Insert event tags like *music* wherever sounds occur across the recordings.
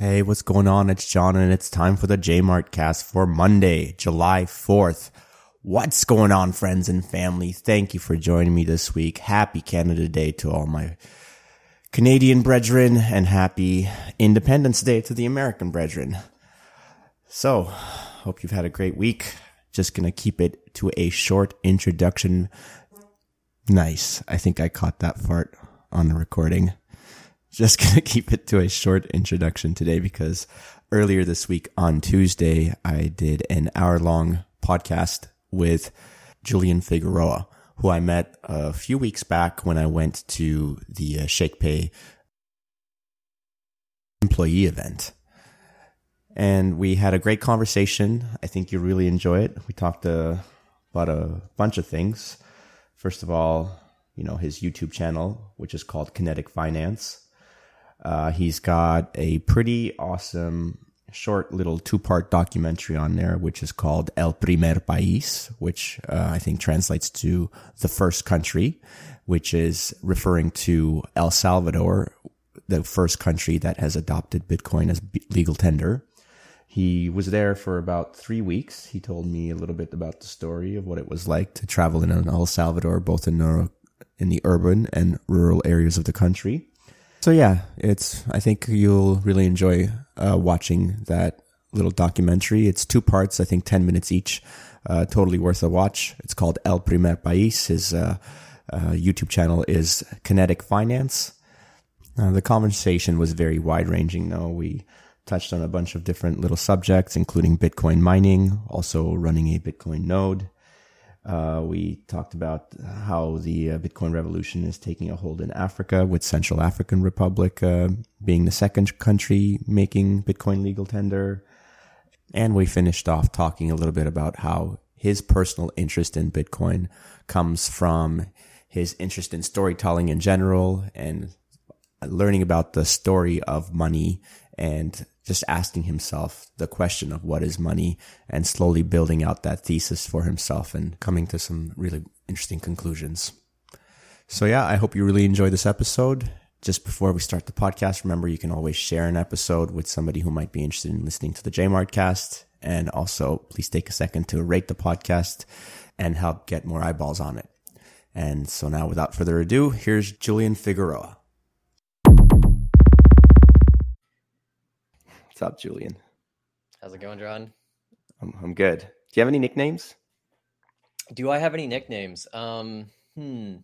Hey, what's going on? It's John, and it's time for the Jmart cast for Monday, July 4th. What's going on, friends and family? Thank you for joining me this week. Happy Canada Day to all my Canadian brethren, and happy Independence Day to the American brethren. So, hope you've had a great week. Just gonna keep it to a short introduction. Nice. I think I caught that fart on the recording just *laughs* going to keep it to a short introduction today because earlier this week on Tuesday, I did an hour long podcast with Julian Figueroa, who I met a few weeks back when I went to the uh, ShakePay employee event. And we had a great conversation. I think you'll really enjoy it. We talked uh, about a bunch of things. First of all, you know, his YouTube channel, which is called Kinetic Finance uh, he's got a pretty awesome short little two part documentary on there, which is called El Primer País, which uh, I think translates to the first country, which is referring to El Salvador, the first country that has adopted Bitcoin as legal tender. He was there for about three weeks. He told me a little bit about the story of what it was like to travel in El Salvador, both in in the urban and rural areas of the country. So yeah, it's. I think you'll really enjoy uh, watching that little documentary. It's two parts. I think ten minutes each. Uh, totally worth a watch. It's called El Primer País. His uh, uh YouTube channel is Kinetic Finance. Uh, the conversation was very wide ranging. Though we touched on a bunch of different little subjects, including Bitcoin mining, also running a Bitcoin node. Uh, we talked about how the uh, Bitcoin revolution is taking a hold in Africa, with Central African Republic uh, being the second country making Bitcoin legal tender. And we finished off talking a little bit about how his personal interest in Bitcoin comes from his interest in storytelling in general and learning about the story of money and just asking himself the question of what is money and slowly building out that thesis for himself and coming to some really interesting conclusions. So yeah, I hope you really enjoy this episode. Just before we start the podcast, remember you can always share an episode with somebody who might be interested in listening to the JMartcast. And also please take a second to rate the podcast and help get more eyeballs on it. And so now without further ado, here's Julian Figueroa. What's up, Julian? How's it going, John? I'm, I'm good. Do you have any nicknames? Do I have any nicknames? Um, hmm.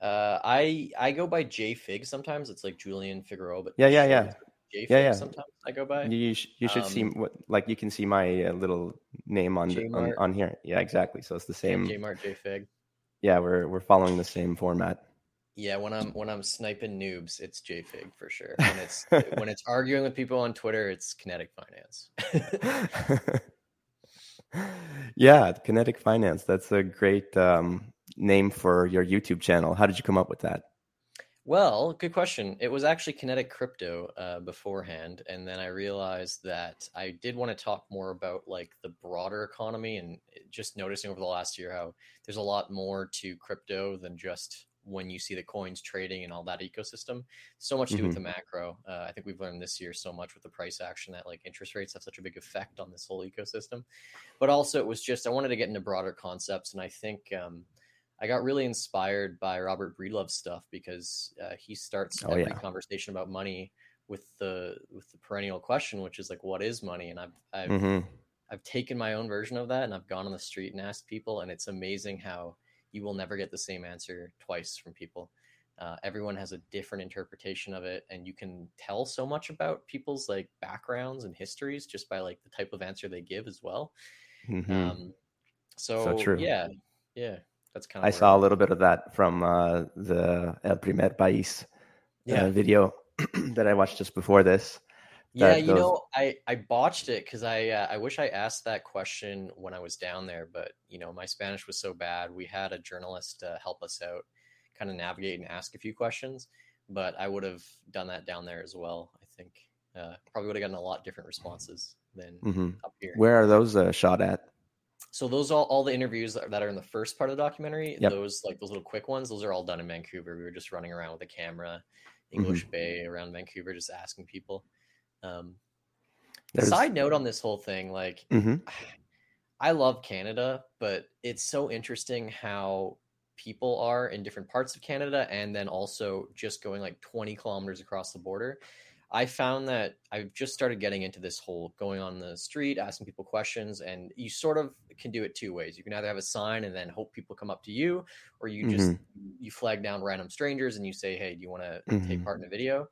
Uh, I I go by J Fig sometimes. It's like Julian Figueroa, but yeah, yeah, yeah. J yeah, yeah. Sometimes I go by. You you should um, see what like you can see my uh, little name on, the, on on here. Yeah, exactly. So it's the same. J Mart J Fig. Yeah, we're we're following the same format. Yeah, when I'm when I'm sniping noobs, it's JFig for sure. When *laughs* it's when it's arguing with people on Twitter, it's Kinetic Finance. *laughs* yeah, Kinetic Finance. That's a great um, name for your YouTube channel. How did you come up with that? Well, good question. It was actually Kinetic Crypto uh, beforehand, and then I realized that I did want to talk more about like the broader economy and just noticing over the last year how there's a lot more to crypto than just when you see the coins trading and all that ecosystem. So much to do mm-hmm. with the macro. Uh, I think we've learned this year so much with the price action that like interest rates have such a big effect on this whole ecosystem. But also, it was just I wanted to get into broader concepts, and I think um, I got really inspired by Robert Breedlove's stuff because uh, he starts oh, every yeah. conversation about money with the with the perennial question, which is like, what is money? And I've I've mm-hmm. I've taken my own version of that, and I've gone on the street and asked people, and it's amazing how you will never get the same answer twice from people. Uh, everyone has a different interpretation of it, and you can tell so much about people's like backgrounds and histories just by like the type of answer they give as well. Mm-hmm. Um, so, so true. yeah, yeah, that's kind of. I saw a little bit of that from uh, the El Primer País uh, yeah. video *clears throat* that I watched just before this. Yeah, you those... know, I I botched it because I uh, I wish I asked that question when I was down there, but you know my Spanish was so bad. We had a journalist uh, help us out, kind of navigate and ask a few questions, but I would have done that down there as well. I think uh, probably would have gotten a lot different responses than mm-hmm. up here. Where are those uh, shot at? So those all all the interviews that are in the first part of the documentary, yep. those like those little quick ones, those are all done in Vancouver. We were just running around with a camera, English mm-hmm. Bay around Vancouver, just asking people. Um, There's- side note on this whole thing, like mm-hmm. I love Canada, but it's so interesting how people are in different parts of Canada and then also just going like 20 kilometers across the border. I found that I've just started getting into this whole going on the street, asking people questions, and you sort of can do it two ways. You can either have a sign and then hope people come up to you, or you just you flag down random strangers and you say, "Hey, do you want to take Mhm. part in a video?"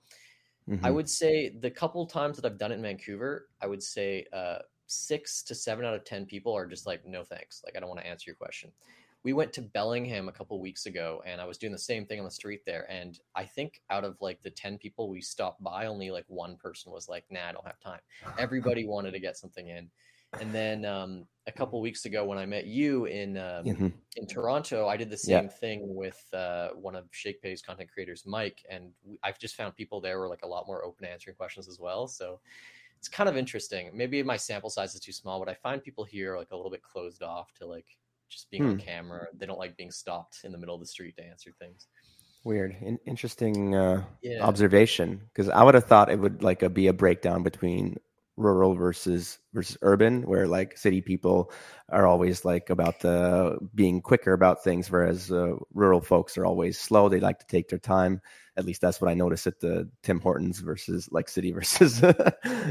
I Mhm. would say the couple times that I've done it in Vancouver, I would say uh, six to seven out of ten people are just like, no thanks, like I don't want to answer your question. We went to Bellingham a couple weeks ago, and I was doing the same thing on the street there. And I think out of like the ten people we stopped by, only like one person was like, "Nah, I don't have time." *laughs* Everybody wanted to get something in. And then um, a couple weeks ago, when I met you in um, Mhm. in Toronto, I did the Yeah. same thing with uh, one of ShakePay's content creators, Mike, and I've just found people there were like a lot more open to answering questions as well. So it's kind of interesting. Maybe my sample size is too small, but I find people here like a little bit closed off to like just being on Hmm. camera. They don't like being stopped in the middle of the street to answer things. Weird. In- interesting uh, Yeah. observation because I would have thought it would like a, be a breakdown between rural versus versus urban where like city people are always like about the being quicker about things whereas uh, rural folks are always slow they like to take their time at least that's what i noticed at the tim hortons versus like city *laughs* versus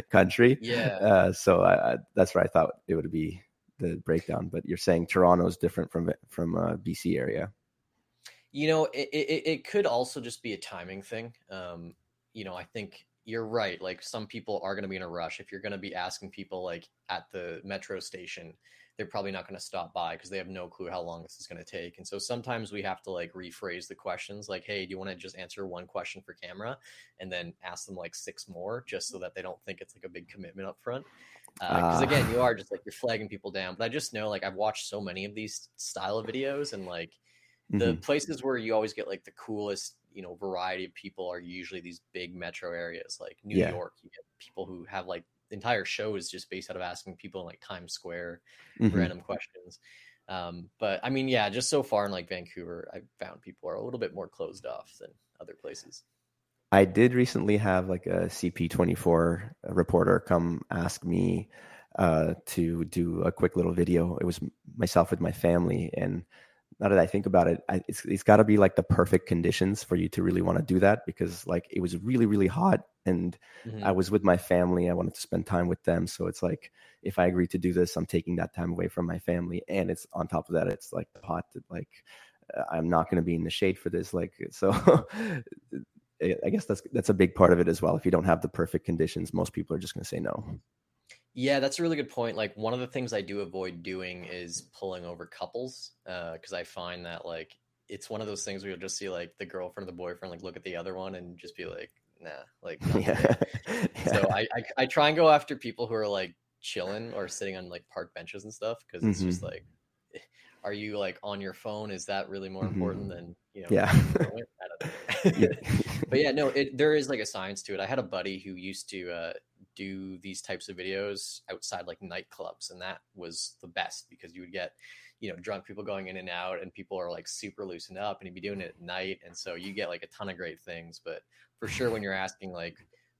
country Yeah. uh, so I, I, that's where i thought it would be the breakdown but you're saying toronto's different from from uh, bc area You know, it, it, it could also just be a timing thing. Um, you know, I think you're right. Like some people are going to be in a rush. If you're going to be asking people like at the metro station, they're probably not going to stop by because they have no clue how long this is going to take. And so sometimes we have to like rephrase the questions like, hey, do you want to just answer one question for camera and then ask them like six more just so that they don't think it's like a big commitment up front? Because Ah. again, you are just like you're flagging people down. But I just know like I've watched so many of these style of videos and like the Mhm. places where you always get like the coolest you know variety of people are usually these big metro areas like new Yeah. york you get people who have like entire shows just based out of asking people in like times square Mhm. random questions um but i mean yeah just so far in like vancouver i found people are a little bit more closed off than other places I did recently have like a CP24 reporter come ask me uh, to do a quick little video. It was myself with my family, and now that I think about it, I, it's it's got to be like the perfect conditions for you to really want to do that because like it was really really hot, and Mhm. I was with my family. I wanted to spend time with them, so it's like if I agree to do this, I'm taking that time away from my family, and it's on top of that, it's like hot. Like uh, I'm not going to be in the shade for this. Like *laughs* so. I I guess that's that's a big part of it as well. If you don't have the perfect conditions, most people are just going to say no. Yeah, that's a really good point. Like one of the things I do avoid doing is pulling over couples Uh, because I find that like it's one of those things where you'll just see like the girlfriend or the boyfriend like look at the other one and just be like, nah, like today. *laughs* yeah. So I, I I try and go after people who are like chilling or sitting on like park benches and stuff because it's just like, eh, are you like on your phone? Is that really more Mhm. important than you know? Yeah. I don't know. but yeah, no, it, there is like a science to it. I had a buddy who used to uh, do these types of videos outside like nightclubs, and that was the best because you would get, you know, drunk people going in and out, and people are like super loosened up, and you'd be doing it at night, and so you get like a ton of great things. But for sure, when you're asking like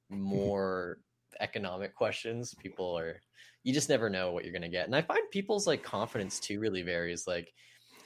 more economic questions, people are you just never know what you're gonna get, and I find people's like confidence too really varies. Like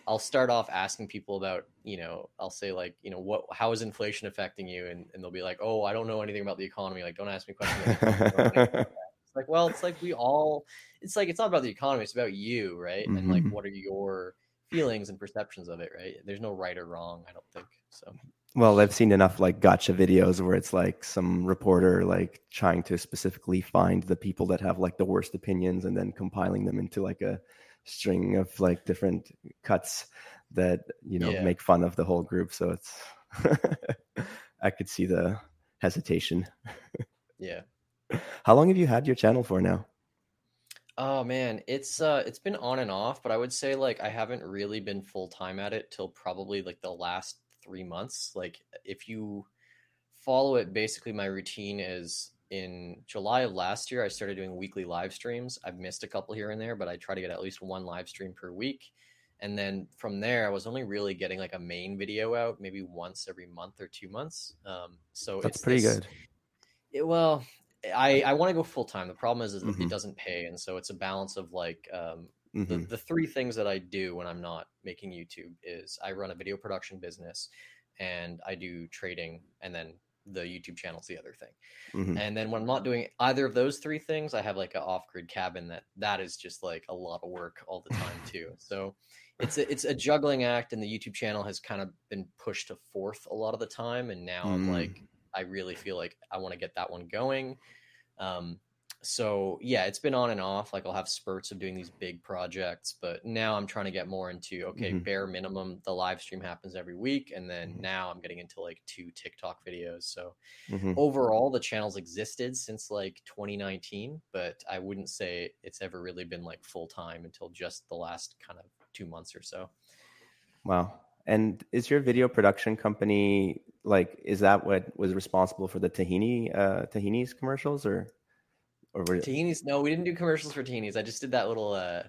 I'll start off asking people about, you know, I'll say like, you know, what, how is inflation affecting you? And, and they'll be like, oh, I don't know anything about the economy. Like, don't ask me questions. About the economy. I don't know anything about that." It's like, well, it's like we all, it's like, it's not about the economy. It's about you. Right. And like, Mhm. what are your feelings and perceptions of it? Right. There's no right or wrong. I don't think so. well, I've seen enough like gotcha videos where it's like some reporter like trying to specifically find the people that have like the worst opinions and then compiling them into like a string of like different cuts that you know Yeah. make fun of the whole group. So it's *laughs* I could see the hesitation. Yeah. *laughs* How long have you had your channel for now? Oh man, it's uh it's been on and off, but I would say like I haven't really been full time at it till probably like the last 3 months. Like if you follow it, basically my routine is in July of last year I started doing weekly live streams. I've missed a couple here and there, but I try to get at least one live stream per week. And then from there I was only really getting like a main video out maybe once every month or 2 months. Um so That's it's pretty this- good. it, well, I I want to go full time. The problem is, is Mhm. it doesn't pay, and so it's a balance of like um, the Mhm. the three things that I do when I'm not making YouTube is I run a video production business, and I do trading, and then the YouTube channel's the other thing. Mhm. And then when I'm not doing either of those three things, I have like an off grid cabin that that is just like a lot of work all the time too. *laughs* So it's a, it's a juggling act, and the YouTube channel has kind of been pushed to fourth a lot of the time, and now I'm Mm. like I really feel like I want to get that one going. Um, so yeah, it's been on and off. Like I'll have spurts of doing these big projects, but now I'm trying to get more into okay, Mhm. bare minimum. The live stream happens every week, and then Mhm. now I'm getting into like two TikTok videos. So Mhm. overall, the channel's existed since like 2019, but I wouldn't say it's ever really been like full time until just the last kind of two months or so. Wow. And is your video production company like is that what was responsible for the tahini uh tahini's commercials or or were Tahinis, no, we didn't do commercials for Tahinis. I just did that little uh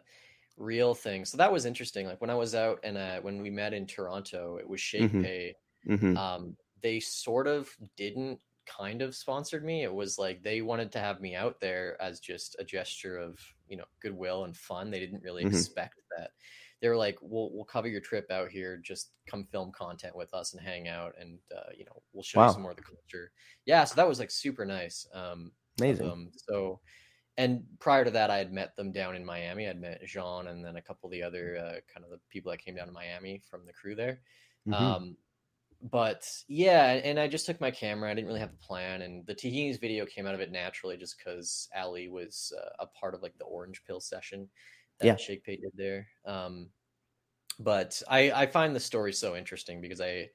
real thing. So that was interesting. Like when I was out and uh when we met in Toronto, it was Shake Mhm. Pay. Mhm. Um they sort of didn't kind of sponsored me. It was like they wanted to have me out there as just a gesture of, you know, goodwill and fun. They didn't really Mhm. expect that. They were like, "We'll we'll cover your trip out here. Just come film content with us and hang out, and uh, you know, we'll show Wow. you some more of the culture." Yeah, so that was like super nice. Um, Amazing. them. So, and prior to that, I had met them down in Miami. I'd met Jean and then a couple of the other uh, kind of the people that came down to Miami from the crew there. Mhm. Um, but yeah, and I just took my camera. I didn't really have a plan, and the Tahini's video came out of it naturally, just because Ali was uh, a part of like the orange pill session that Yeah. Shake Pay did there. Um, but I I find the story so interesting because I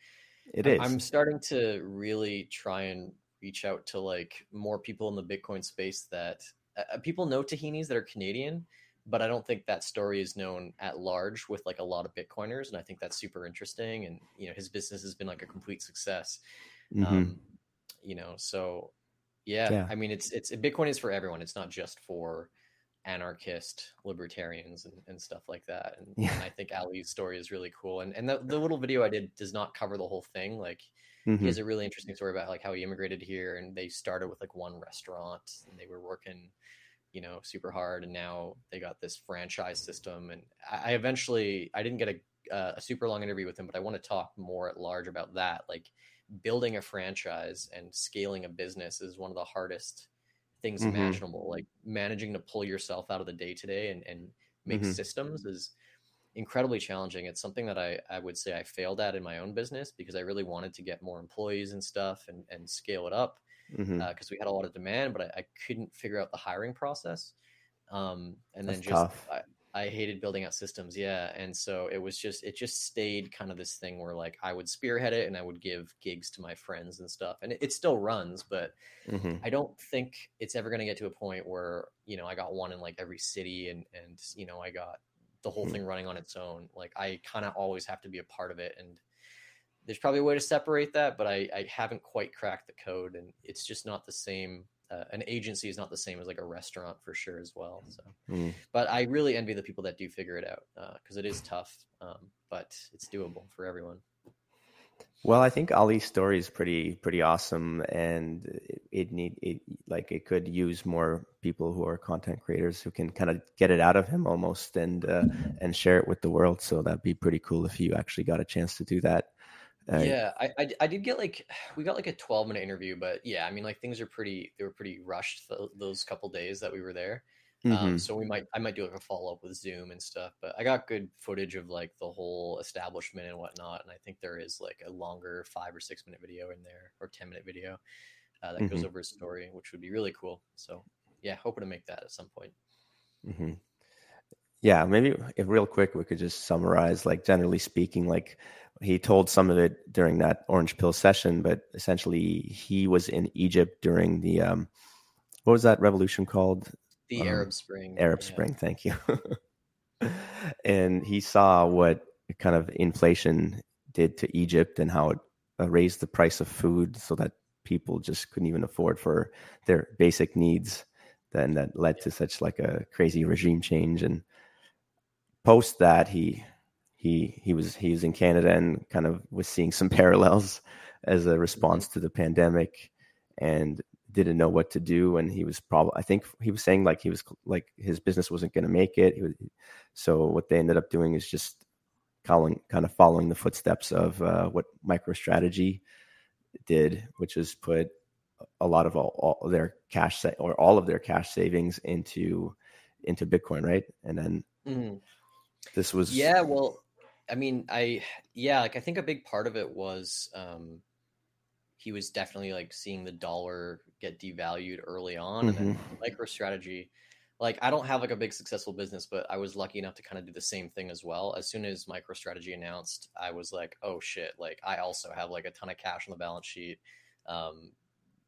it is I'm starting to really try and reach out to like more people in the Bitcoin space that uh, uh, people know Tahinis that are Canadian, but I don't think that story is known at large with like a lot of Bitcoiners, and I think that's super interesting. And you know, his business has been like a complete success. Mhm. Um, you know, so yeah, Yeah. I mean, it's it's Bitcoin is for everyone. It's not just for anarchist libertarians and, and stuff like that. And, Yeah. and I think Ali's story is really cool. And and the, the little video I did does not cover the whole thing. Like Mhm. he has a really interesting story about like how he immigrated here and they started with like one restaurant and they were working you know super hard and now they got this franchise system and i, I eventually i didn't get a, uh, a super long interview with him but i want to talk more at large about that like building a franchise and scaling a business is one of the hardest things Mhm. imaginable like managing to pull yourself out of the day to day and and make Mhm. systems is incredibly challenging. It's something that I, I would say I failed at in my own business because I really wanted to get more employees and stuff and, and scale it up because we had a lot of demand, but I, I couldn't figure out the hiring process. Um, and then just. I, I hated building out systems, yeah. And so it was just it just stayed kind of this thing where like I would spearhead it and I would give gigs to my friends and stuff, and it, it still runs, but Mhm. I don't think it's ever going to get to a point where you know I got one in like every city and and you know I got the whole Hmm. thing running on its own. Like I kind of always have to be a part of it, and there's probably a way to separate that, but I I haven't quite cracked the code, and it's just not the same. Uh, an agency is not the same as like a restaurant for sure as well. So, Mm. but I really envy the people that do figure it out because it is tough, um, but it's doable for everyone. Well, I think Ali's story is pretty pretty awesome, and it, it need it like it could use more people who are content creators who can kind of get it out of him almost and uh, and share it with the world. So that'd be pretty cool if you actually got a chance to do that. Uh, yeah, I, I I did get like *sighs* we got like a 12 minute interview, but yeah, I mean like things are pretty they were pretty rushed th- those couple days that we were there. Um, mhm. so we might I might do like a follow up with Zoom and stuff, but I got good footage of like the whole establishment and whatnot, and I think there is like a longer five or six minute video in there or 10 minute video uh, that goes Mhm. over his story, which would be really cool. So yeah, hoping to make that at some point. hmm Yeah, maybe if real quick we could just summarize, like generally speaking, like he told some of it during that orange pill session, but essentially he was in Egypt during the um, what was that revolution called? The Um, Arab Spring. Arab yeah. Spring. Thank you. *laughs* and he saw what kind of inflation did to Egypt and how it uh, raised the price of food so that people just couldn't even afford for their basic needs. Then that led to such like a crazy regime change. And post that, he he he was he was in Canada and kind of was seeing some *laughs* parallels as a response to the pandemic and didn't know what to do. And he was probably i think he was saying like he was like his business wasn't going to make it. Was, so what they ended up doing is just calling, kind of following the footsteps of uh, what microstrategy did which was put a lot of all, all their cash sa- or all of their cash savings into into bitcoin right? And then mm-hmm. this was yeah well i mean i yeah like i think a big part of it was um he was definitely like seeing the dollar get devalued early on mm-hmm. and then mm-hmm. MicroStrategy. Like I don't have like a big successful business, but I was lucky enough to kind of do the same thing as well. As soon as MicroStrategy announced, I was like, oh shit! Like I also have like a ton of cash on the balance sheet. Um,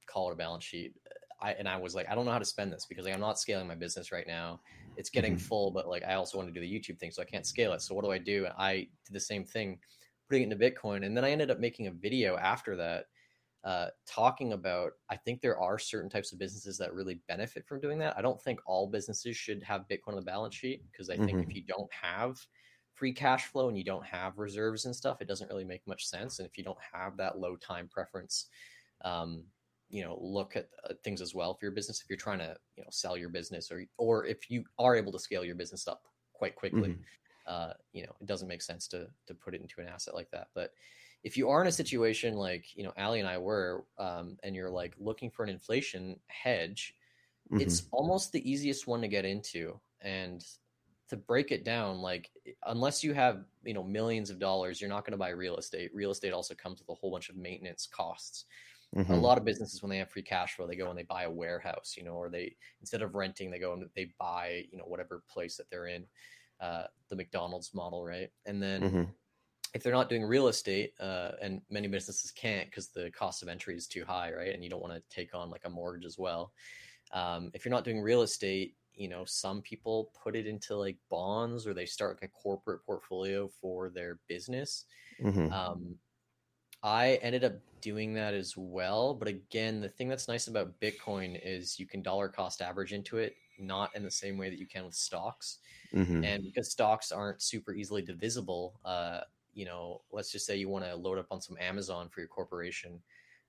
call it a balance sheet. I and I was like, I don't know how to spend this because like, I'm not scaling my business right now. It's getting mm-hmm. full, but like I also want to do the YouTube thing, so I can't scale it. So what do I do? I did the same thing, putting it into Bitcoin, and then I ended up making a video after that uh, talking about I think there are certain types of businesses that really benefit from doing that. I don't think all businesses should have Bitcoin on the balance sheet because I think mm-hmm. if you don't have free cash flow and you don't have reserves and stuff, it doesn't really make much sense. And if you don't have that low time preference, um, you know, look at uh, things as well for your business. If you're trying to, you know, sell your business or or if you are able to scale your business up quite quickly, mm-hmm. uh, you know, it doesn't make sense to to put it into an asset like that. But if you are in a situation like you know Ali and I were, um, and you're like looking for an inflation hedge, mm-hmm. it's almost the easiest one to get into. And to break it down, like unless you have you know millions of dollars, you're not going to buy real estate. Real estate also comes with a whole bunch of maintenance costs. Mm-hmm. A lot of businesses, when they have free cash flow, they go and they buy a warehouse, you know, or they instead of renting, they go and they buy, you know, whatever place that they're in, uh, the McDonald's model, right? And then mm-hmm if they're not doing real estate, uh, and many businesses can't because the cost of entry is too high, right? And you don't want to take on like a mortgage as well. Um, if you're not doing real estate, you know, some people put it into like bonds or they start like a corporate portfolio for their business. Mm-hmm. Um, I ended up doing that as well. But again, the thing that's nice about Bitcoin is you can dollar cost average into it, not in the same way that you can with stocks. Mm-hmm. And because stocks aren't super easily divisible, uh, you know, let's just say you want to load up on some Amazon for your corporation.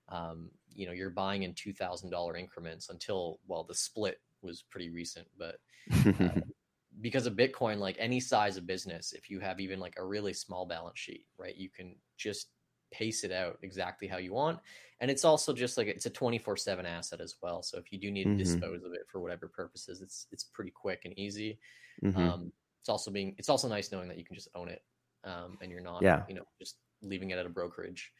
Um, you know, you're buying in two thousand dollar increments until well, the split was pretty recent, but uh, *laughs* because of Bitcoin, like any size of business, if you have even like a really small balance sheet, right, you can just pace it out exactly how you want. And it's also just like it's a 24 7 asset as well. So if you do need to mm-hmm. dispose of it for whatever purposes, it's it's pretty quick and easy. Mm-hmm. Um, it's also being it's also nice knowing that you can just own it um, and you're not, yeah. you know, just leaving it at a brokerage,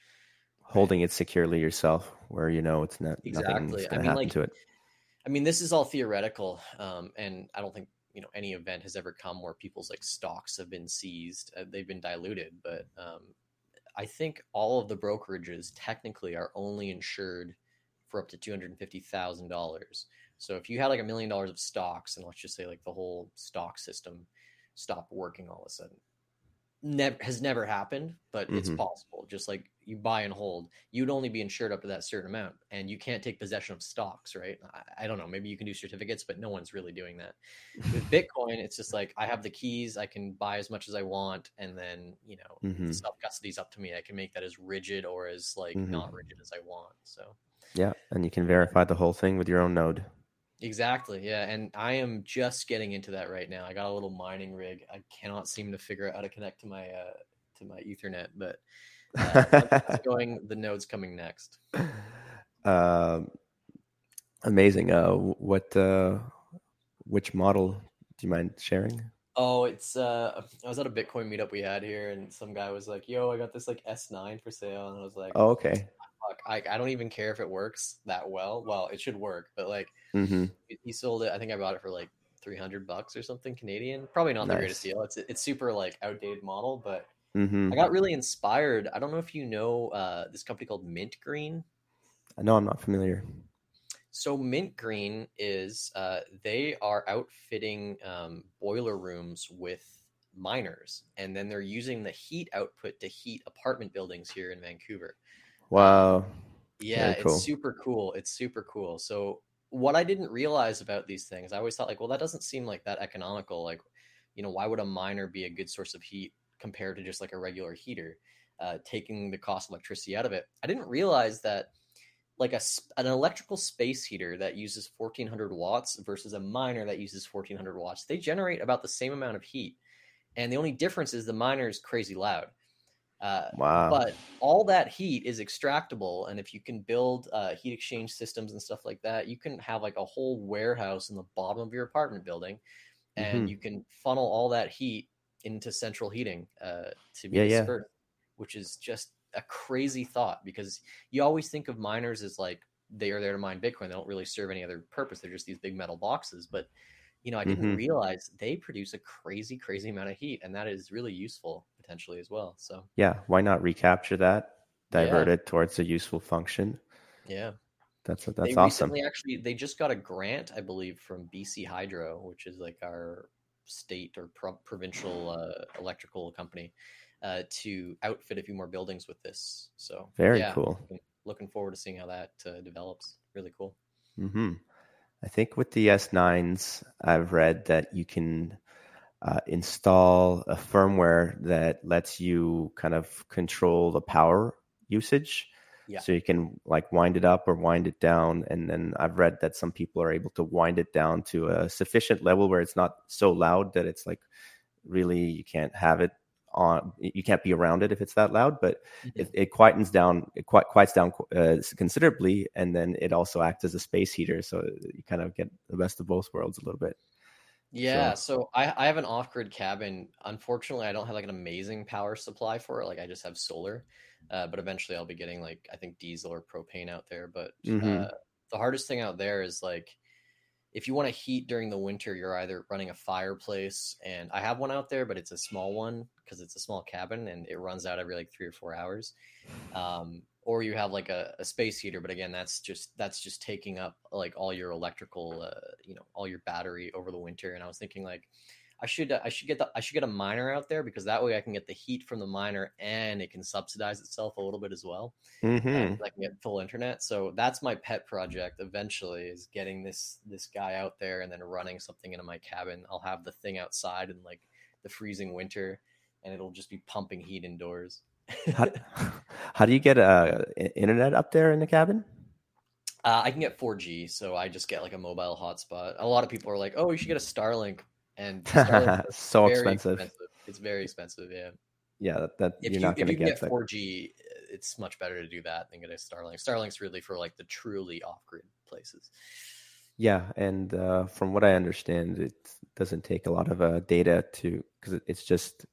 holding it securely yourself, where you know it's not exactly. I mean, like, to it. I mean, this is all theoretical, um, and I don't think you know any event has ever come where people's like stocks have been seized, uh, they've been diluted, but um, I think all of the brokerages technically are only insured for up to two hundred and fifty thousand dollars. So if you had like a million dollars of stocks, and let's just say like the whole stock system stopped working all of a sudden, never has never happened, but mm-hmm. it's possible. Just like you buy and hold, you'd only be insured up to that certain amount, and you can't take possession of stocks, right? I, I don't know. Maybe you can do certificates, but no one's really doing that. With *laughs* Bitcoin, it's just like I have the keys, I can buy as much as I want, and then you know, mm-hmm. self custody's up to me. I can make that as rigid or as like mm-hmm. not rigid as I want. So yeah, and you can verify the whole thing with your own node. Exactly. Yeah. And I am just getting into that right now. I got a little mining rig. I cannot seem to figure out how to connect to my uh to my Ethernet, but uh, *laughs* going the nodes coming next. Um amazing. Uh what uh which model do you mind sharing? Oh, it's uh I was at a Bitcoin meetup we had here and some guy was like, "Yo, I got this like S9 for sale." And I was like, "Oh, okay." fuck, I, I don't even care if it works that well. Well, it should work, but like mm-hmm. he sold it. I think I bought it for like 300 bucks or something Canadian. Probably not nice. the greatest deal. It's it's super like outdated model, but mm-hmm. I got really inspired. I don't know if you know uh, this company called MintGreen. I know I'm not familiar. So MintGreen is uh, they are outfitting um, boiler rooms with miners, and then they're using the heat output to heat apartment buildings here in Vancouver. Wow. Yeah, cool. it's super cool. It's super cool. So what I didn't realize about these things, I always thought like, well, that doesn't seem like that economical. Like, you know, why would a miner be a good source of heat compared to just like a regular heater? Uh, taking the cost of electricity out of it. I didn't realize that like a an electrical space heater that uses 1400 watts versus a miner that uses 1400 watts. They generate about the same amount of heat, and the only difference is the miner is crazy loud. Uh, Wow. but all that heat is extractable and if you can build uh, heat exchange systems and stuff like that you can have like a whole warehouse in the bottom of your apartment building and Mhm. you can funnel all that heat into central heating uh, to be Yeah, yeah. dispersed which is just a crazy thought because you always think of miners as like they are there to mine bitcoin they don't really serve any other purpose they're just these big metal boxes but you know i didn't Mhm. realize they produce a crazy crazy amount of heat and that is really useful potentially as well so yeah, why not recapture that, divert Yeah. it towards a useful function? yeah That's that's they awesome. recently actually they just got a grant i believe from bc hydro which is like our state or pro- provincial uh, electrical company uh, to outfit a few more buildings with this so Very yeah, cool. looking, looking forward to seeing how that uh, develops really cool hmm I think with the S9s, I've read that you can uh, install a firmware that lets you kind of control the power usage. Yeah. So you can like wind it up or wind it down. And then I've read that some people are able to wind it down to a sufficient level where it's not so loud that it's like really you can't have it on, you can't be around it if it's that loud. But it, it quietens down it qui- quiets down uh, considerably and then it also acts as a space heater so you kind of get the best of both worlds a little bit Yeah, so I, I have an off-grid cabin. Unfortunately, I don't have like an amazing power supply for it. Like I just have solar, uh, but eventually I'll be getting like I think diesel or propane out there. But Mhm. uh, the hardest thing out there is like if you want to heat during the winter, you're either running a fireplace, and I have one out there, but it's a small one because it's a small cabin and it runs out every like three or four hours. Um, or you have like a, a space heater, but again, that's just that's just taking up like all your electrical, uh, you know, all your battery over the winter. And I was thinking like, I should I should get the I should get a miner out there because that way I can get the heat from the miner and it can subsidize itself a little bit as well mm-hmm. I can get full internet. So that's my pet project eventually is getting this this guy out there and then running something into my cabin. I'll have the thing outside in like the freezing winter and it'll just be pumping heat indoors. How, *laughs* how do you get uh, internet up there in the cabin Uh, I can get 4G, so I just get like a mobile hotspot. A lot of people are like, "Oh, you should get a Starlink," and *laughs* Starlink so very expensive. It's very expensive. Yeah. yeah that, that If you're you not going to you can get get that 4G, it's much better to do that than get a Starlink. Starlink's really for like the truly off-grid places. yeah and uh, from what i understand it doesn't take a lot of uh, data to because it's just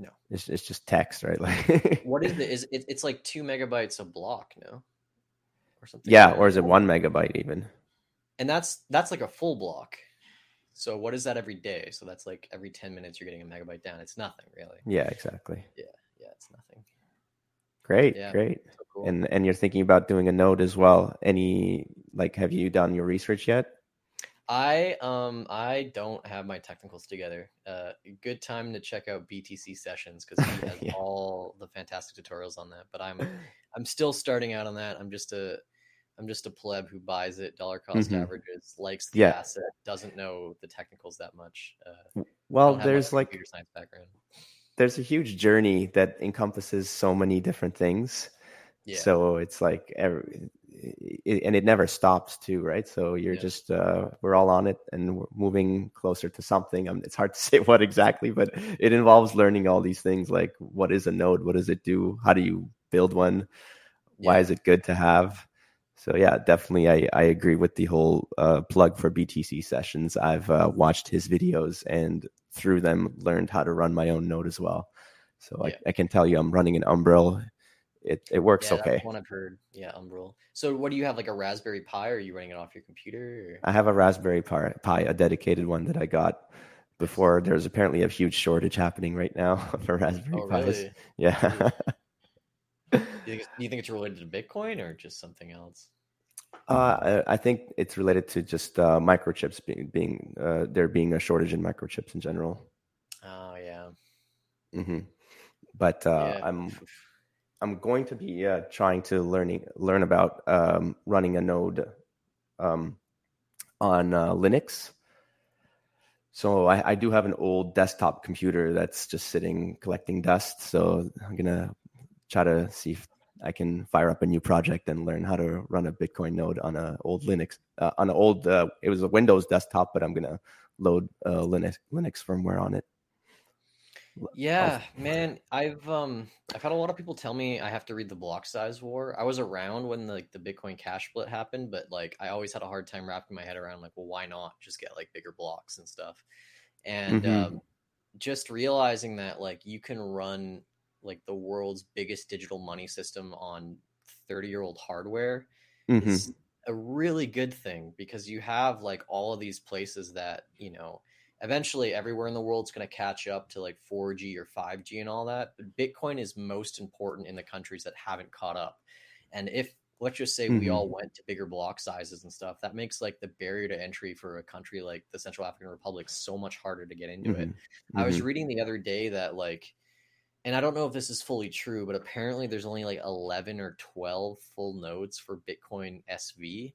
No. it's, it's just text right *laughs* like What is the is it, it's like two megabytes a block, no, or something. yeah like or is it one megabyte even And that's that's like a full block. So what is that every day? So that's like every ten minutes you're getting a megabyte down. It's nothing really. yeah exactly Yeah, Yeah, it's nothing. great Yeah. great So cool. and and you're thinking about doing a node as well any like have you done your research yet I um I don't have my technicals together. Uh, good time to check out BTC sessions because he has *laughs* Yeah. all the fantastic tutorials on that. But I'm *laughs* I'm still starting out on that. I'm just a I'm just a pleb who buys it, dollar cost Mhm. averages, likes the Yeah. asset, doesn't know the technicals that much. Uh, well there's like computer science background. there's a huge journey that encompasses so many different things Yeah, so it's like every, it, and it never stops too right? So you're Yeah. just uh we're all on it and we're moving closer to something. Um, it's hard *laughs* to say what exactly but it involves learning all these things like what is a node? What does it do? How do you build one? Why Yeah. is it good to have? So yeah definitely i i agree with the whole uh plug for btc sessions. I've uh, watched his videos and through them learned how to run my own node as well. So Yeah. I, I can tell you i'm running an umbrel it, it works yeah, okay one I've heard. Yeah, Umbrel. So what do you have like a Raspberry Pi? Or are you running it off your computer? Or? I have a Raspberry Pi, Pi, a dedicated one that I got before. There's apparently a huge shortage happening right now *laughs* for Raspberry Oh, Pis. really? Yeah. *laughs* Do you, think, do you think it's related to Bitcoin or just something else? uh, I I think it's related to just uh, microchips being, being uh, there being a shortage in microchips in general. Oh yeah. hmm But uh, yeah. I'm I'm going to be uh, trying to learning learn about um, running a node um, on uh, Linux. So I, I do have an old desktop computer that's just sitting collecting dust. So I'm gonna try to see if I can fire up a new project and learn how to run a Bitcoin node on a old Linux uh, on an old. Uh, it was a Windows desktop, but I'm gonna load uh, Linux Linux firmware on it. Yeah, man, I've um I've had a lot of people tell me I have to read the block size war. I was around when the, like the Bitcoin Cash split happened, but like I always had a hard time wrapping my head around like, well, why not just get like bigger blocks and stuff? And Mhm. um, just realizing that like you can run like the world's biggest digital money system on 30 year old hardware Mhm. is a really good thing because you have like all of these places that you know eventually everywhere in the world's going to catch up to like 4G or 5G and all that but bitcoin is most important in the countries that haven't caught up and if let's just say we Mhm. all went to bigger block sizes and stuff that makes like the barrier to entry for a country like the Central African Republic so much harder to get into it Mhm. I was Mhm. reading the other day that like and I don't know if this is fully true, but apparently there's only like 11 or 12 full nodes for Bitcoin SV.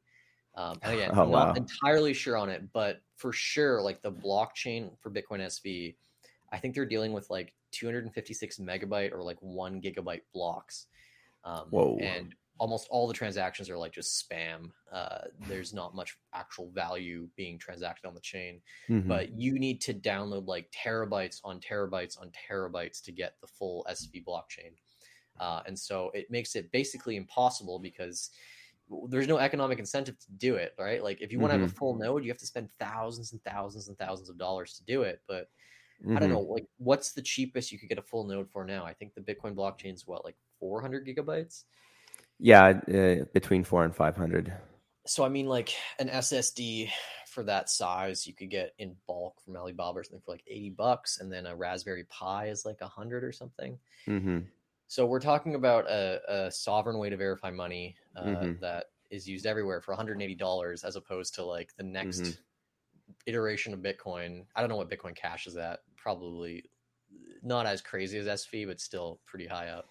Um, and *laughs* again, Oh, I'm not wow. entirely sure on it, but for sure, like the blockchain for Bitcoin SV, I think they're dealing with like 256 megabyte or like one gigabyte blocks. Um, Whoa. And almost all the transactions are like just spam. Uh, there's not much actual value being transacted on the chain Mhm. but you need to download like terabytes on terabytes on terabytes to get the full SV blockchain. Uh, and so it makes it basically impossible because there's no economic incentive to do it, right? Like if you want to have a full node, you have to spend thousands and thousands and thousands of dollars to do it. But I don't Mhm. know, like what's the cheapest you could get a full node for now? I think the Bitcoin blockchain is what, like 400 gigabytes? Yeah, uh, between four and five hundred. So I mean, like an SSD for that size, you could get in bulk from Alibaba or something for like eighty bucks, and then a Raspberry Pi is like hundred or something. Mm-hmm. So we're talking about a, a sovereign way to verify money uh, Mhm. that is used everywhere for one hundred and eighty dollars, as opposed to like the next Mhm. iteration of Bitcoin. I don't know what Bitcoin Cash is at. Probably not as crazy as SV, but still pretty high up.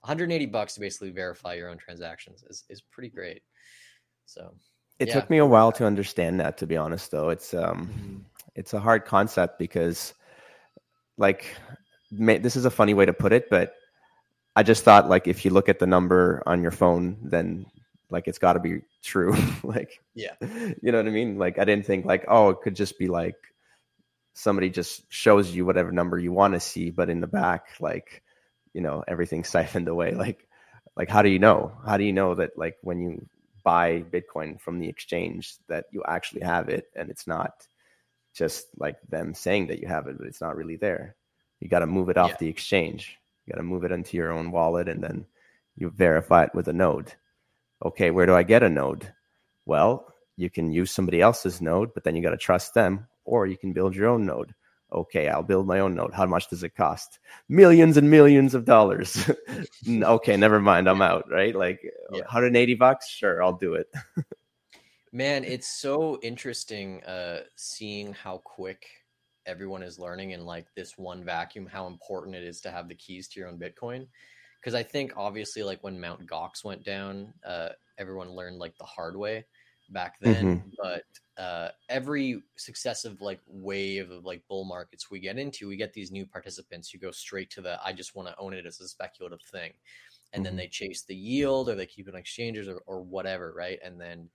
180 bucks to basically verify your own transactions is, is pretty great. So It Yeah. took me a while to understand that. To be honest, though, it's um, it's a hard concept because, like, this is a funny way to put it, but I just thought like if you look at the number on your phone, then like it's got to be true. *laughs* like, Yeah. you know what I mean? Like, I didn't think like, oh, it could just be like somebody just shows you whatever number you want to see, but in the back, like, you know, everything's *laughs* siphoned away. Like, like how do you know? How do you know that like when you buy Bitcoin from the exchange that you actually have it and it's not just like them saying that you have it, but it's not really there. You got to move it off Yeah. the exchange. You got to move it into your own wallet and then you verify it with a node. Okay, where do I get a node? Well, you can use somebody else's node, but then you got to trust them, or you can build your own node. Okay, I'll build my own node. How much does it cost? Millions and millions of dollars. *laughs* Okay, never mind. I'm out, right? Like Yeah. 180 bucks? Sure, I'll do it. *laughs* Man, it's so interesting uh seeing how quick everyone is learning in like this one vacuum how important it is to have the keys to your own Bitcoin. Because I think obviously like when Mount Gox went down, uh everyone learned like the hard way back then. But uh every successive like wave of like bull markets we get into, we get these new participants who go straight to the I just want to own it as a speculative thing. And then Mhm. they chase the yield or they keep it on exchanges or, or whatever, right? And then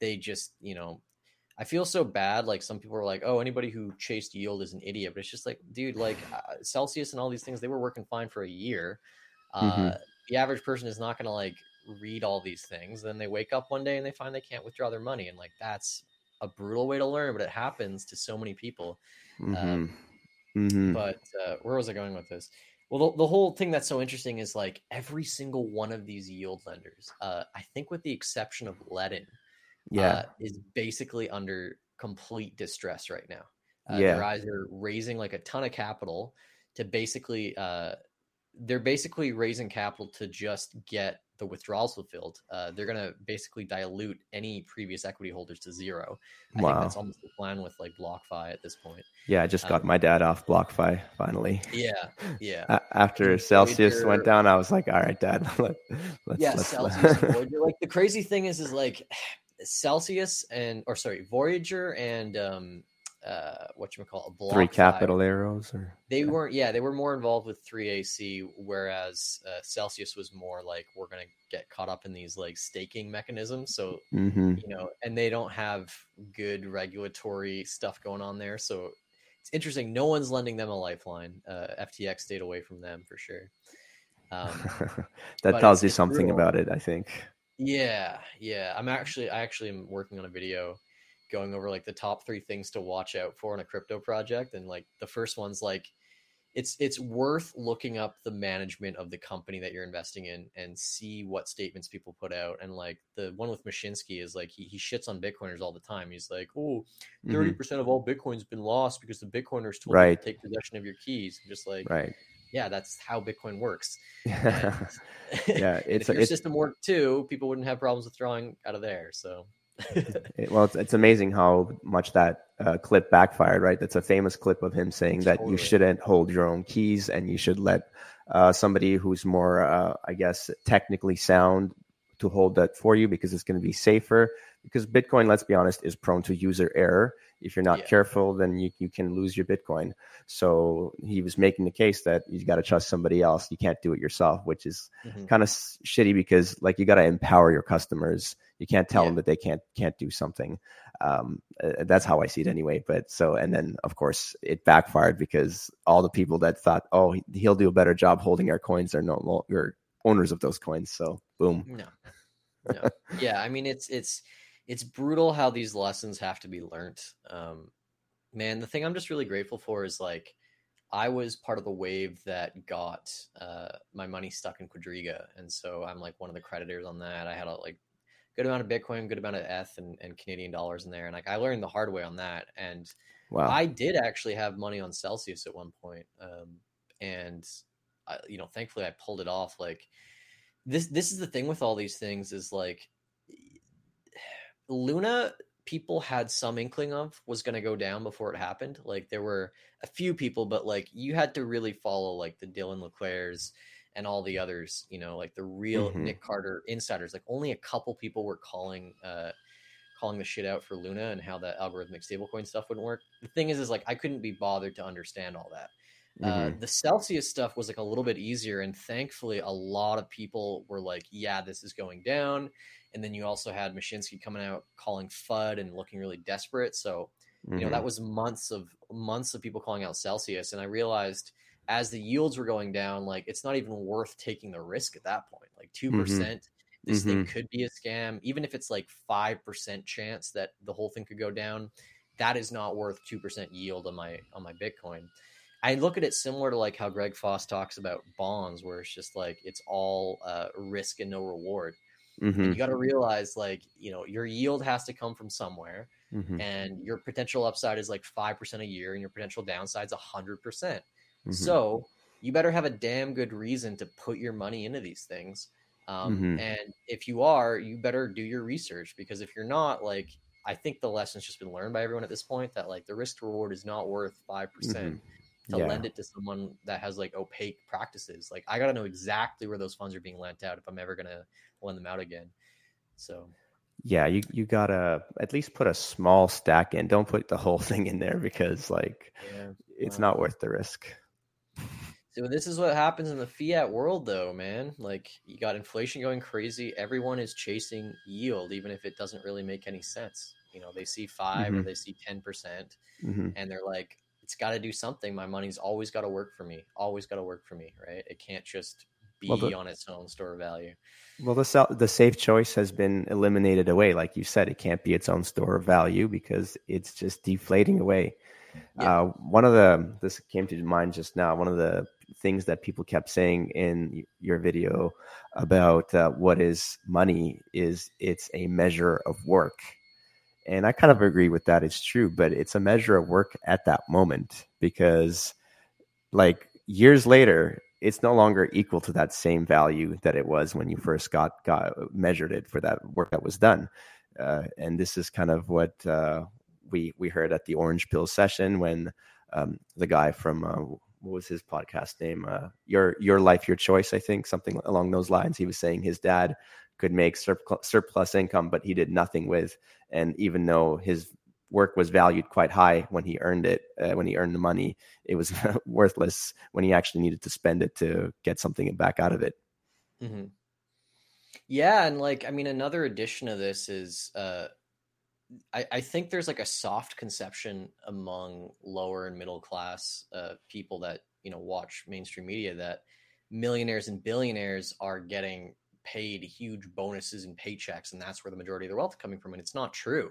they just you know i feel so bad like some people are like oh anybody who chased yield is an idiot but it's just like dude like uh, celsius and all these things they were working fine for a year uh, Mhm. the average person is not going to like read all these things then they wake up one day and they find they can't withdraw their money and like that's a brutal way to learn but it happens to so many people Mhm. Mhm. but uh, where was I going with this? Well, the, the whole thing that's so interesting is like every single one of these yield lenders, uh, I think with the exception of Ledn, yeah. uh, is basically under complete distress right now. Uh, Yeah. They're either raising like a ton of capital to basically, uh, they're basically raising capital to just get the withdrawals fulfilled. Uh, they're going to basically dilute any previous equity holders to zero. I think wow. that's almost the plan with like BlockFi at this point. Yeah, I just got um, my dad off BlockFi finally. Yeah. *laughs* Yeah. A- After Celsius Voyager- went down, I was like, all right, dad, *laughs* let, let's, yeah, let's, Celsius Voyager. Like the crazy thing is, is like Celsius and or sorry, Voyager and um, uh, what you call a three capital five. arrows, or they weren't. Yeah, they were more involved with three AC, whereas uh, Celsius was more like we're gonna get caught up in these like staking mechanisms. So mm-hmm. you know, and they don't have good regulatory stuff going on there. So it's interesting. No one's lending them a lifeline. Uh, FTX stayed away from them for sure. Um, *laughs* that tells you something brutal. about it, I think. Yeah, yeah. I'm actually I actually am working on a video going over like the top three things to watch out for in a crypto project, and like the first one's like it's it's worth looking up the management of the company that you're investing in and see what statements people put out. And like the one with Mashinsky is like he, he shits on Bitcoiners all the time. He's like, oh, 30% mm-hmm. of all Bitcoin's been lost because the Bitcoiners told right. you to take possession of your keys. I'm just like right yeah, that's how Bitcoin works. *laughs* *laughs* yeah, it's if your system worked too, people wouldn't have problems with withdrawing out of there. So, *laughs* it, well, it's, it's, amazing how much that uh, clip backfired, right? That's a famous clip of him saying totally. that you shouldn't hold your own keys and you should let uh, somebody who's more, uh, I guess, technically sound to hold that for you because it's going to be safer. Because Bitcoin, let's be honest, is prone to user error if you're not yeah. careful, then you, you can lose your Bitcoin. So he was making the case that you got to trust somebody else. You can't do it yourself, which is mm-hmm. kind of shitty because like you got to empower your customers. You can't tell yeah. them that they can't can't do something. Um, uh, that's how I see it anyway. But so and then of course it backfired because all the people that thought, oh, he'll do a better job holding our coins are no longer owners of those coins. So boom. No. No. yeah, I mean it's it's it's brutal how these lessons have to be learned. Um, man, the thing I'm just really grateful for is like I was part of the wave that got uh, my money stuck in Quadriga, and so I'm like one of the creditors on that. I had a like good amount of Bitcoin, good amount of ETH and, and Canadian dollars in there, and like I learned the hard way on that. And wow. I did actually have money on Celsius at one point, um, and I, you know, thankfully I pulled it off. Like this, this is the thing with all these things is like *sighs* Luna people had some inkling of was going to go down before it happened. Like there were a few people, but like you had to really follow like the Dylan LeClair's and all the others, you know, like the real mm-hmm. Nick Carter insiders. Like only a couple people were calling uh calling the shit out for Luna and how that algorithmic stablecoin stuff wouldn't work. The thing is is like I couldn't be bothered to understand all that. Uh, mm-hmm. Uh, the Celsius stuff was like a little bit easier, and thankfully, a lot of people were like, "Yeah, this is going down." and then you also had Mashinsky coming out calling FUD and looking really desperate. So, you mm-hmm. know, that mm-hmm. was months of months of people calling out Celsius, and I realized as the yields were going down, like it's not even worth taking the risk at that point. Like 2%, percent mm-hmm. this mm-hmm. thing could be a scam, even if it's like five percent chance that the whole thing could go down. That is not worth two percent yield on my on my Bitcoin. I look at it similar to like how Greg Foss talks about bonds, where it's just like it's all uh, risk and no reward. Mm-hmm. you got to realize, like, you know, your yield has to come from somewhere, mm-hmm. and your potential upside is like five percent a year, and your potential downside's a hundred percent. Mm-hmm. So you better have a damn good reason to put your money into these things. Um, mm-hmm. and if you are, you better do your research because if you're not, like, I think the lesson's just been learned by everyone at this point that like the risk to reward is not worth five percent mm-hmm. To yeah. lend it to someone that has like opaque practices. Like I got to know exactly where those funds are being lent out if I'm ever gonna lend them out again. So yeah, you you gotta at least put a small stack in. Don't put the whole *laughs* thing in there because like yeah, it's not worth the risk. So this is what happens in the fiat world, though, man. Like you got inflation going crazy. Everyone is chasing yield, even if it doesn't really make any sense. You know, they see 5 mm-hmm. or they see ten percent, mm-hmm. and they're like, "It's got to do something. My money's always got to work for me. Always got to work for me, right? It can't just be well, the, on its own store of value. Well, the the safe choice has been eliminated away. Like you said, it can't be its own store of value because it's just deflating away. Yeah. Uh, one of the this came to mind just now. One of the things that people kept saying in your video about uh, what is money is it's a measure of work, and I kind of agree with that. It's true, but it's a measure of work at that moment because, like years later, it's no longer equal to that same value that it was when you first got got measured it for that work that was done. Uh, and this is kind of what uh, we we heard at the Orange Pill session when um, the guy from uh, what was his podcast name? Uh, your Your Life, Your Choice, I think something along those lines. He was saying his dad could make surplus income, but he did nothing with. And even though his work was valued quite high when he earned it uh, when he earned the money it was *laughs* worthless when he actually needed to spend it to get something back out of it mm-hmm. yeah and like i mean another addition of this is uh I, I think there's like a soft conception among lower and middle class uh, people that you know watch mainstream media that millionaires and billionaires are getting paid huge bonuses and paychecks and that's where the majority of their wealth is coming from and it's not true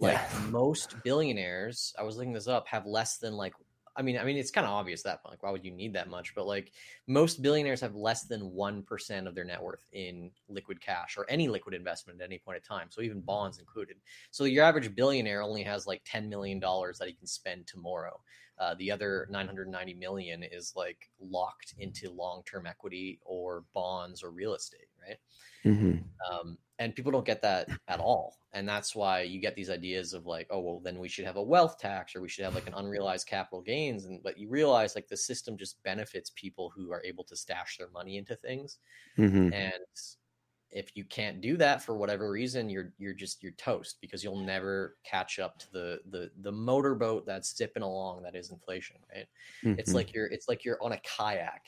like yeah. *laughs* most billionaires i was looking this up have less than like I mean, I mean, it's kind of obvious that like, why would you need that much? But like, most billionaires have less than one percent of their net worth in liquid cash or any liquid investment at any point in time. So even bonds included. So your average billionaire only has like ten million dollars that he can spend tomorrow. Uh, the other 990 million is like locked into long-term equity or bonds or real estate, right? Mm-hmm. Um, and people don't get that at all and that's why you get these ideas of like oh well then we should have a wealth tax or we should have like an unrealized capital gains and but you realize like the system just benefits people who are able to stash their money into things mm-hmm. and if you can't do that for whatever reason you're you're just you're toast because you'll never catch up to the the the motorboat that's zipping along that is inflation right mm-hmm. it's like you're it's like you're on a kayak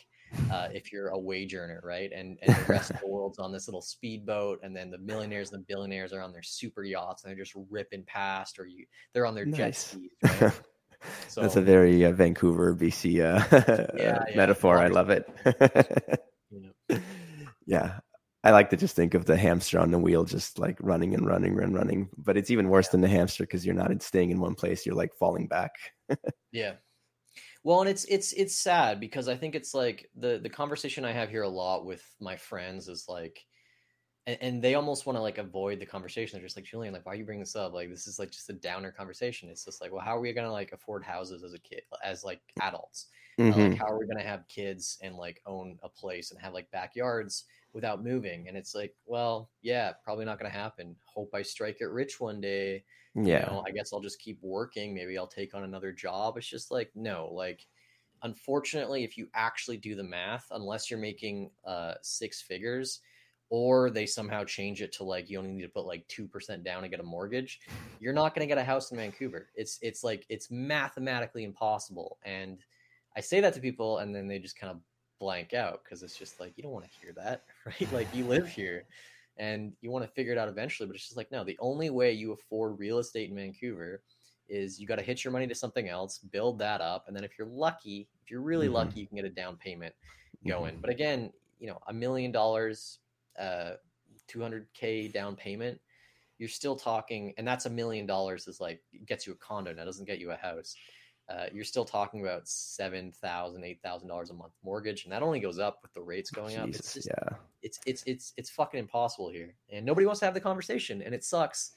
uh, if you're a wage earner, right? And and the rest of the world's on this little speedboat, and then the millionaires and the billionaires are on their super yachts, and they're just ripping past, or you they're on their nice. jet skis. Right? *laughs* So, That's a very uh, Vancouver, BC uh, yeah, yeah, *laughs* metaphor. I love it. *laughs* yeah. yeah. I like to just think of the hamster on the wheel, just like running and running and running. But it's even worse than the hamster because you're not staying in one place; you're like falling back. yeah, well, and it's it's it's sad because I think it's like the the conversation I have here a lot with my friends is like, and, and they almost want to like avoid the conversation. They're just like, Julian, like, why are you bringing this up? Like, this is like just a downer conversation. It's just like, well, how are we gonna like afford houses as a kid, as like adults? Mm-hmm. Uh, like, mm-hmm. how are we gonna have kids and like own a place and have like backyards without moving? And it's like, well, yeah, probably not gonna happen. Hope I strike it rich one day yeah. You know, I guess I'll just keep working. Maybe I'll take on another job. It's just like, no, like, unfortunately, if you actually do the math, unless you're making uh, six figures, or they somehow change it to like you only need to put like 2% down to get a mortgage you're not going to get a house in vancouver it's it's like it's mathematically impossible and i say that to people and then they just kind of blank out because it's just like you don't want to hear that *laughs* right like you live here and you want to figure it out eventually. But it's just like, no, the only way you afford real estate in Vancouver is you got to hitch your money to something else, build that up. And then if you're lucky, if you're really mm-hmm. lucky, you can get a down payment going. Mm-hmm. But again, you know, a million dollars, uh, 200K down payment, you're still talking, and that's a million dollars is like, gets you a condo now, doesn't get you a house uh, you're still talking about seven thousand, eight thousand dollars a month mortgage, and that only goes up with the rates going Jesus, up. It's just, yeah, it's it's it's it's fucking impossible here, and nobody wants to have the conversation, and it sucks.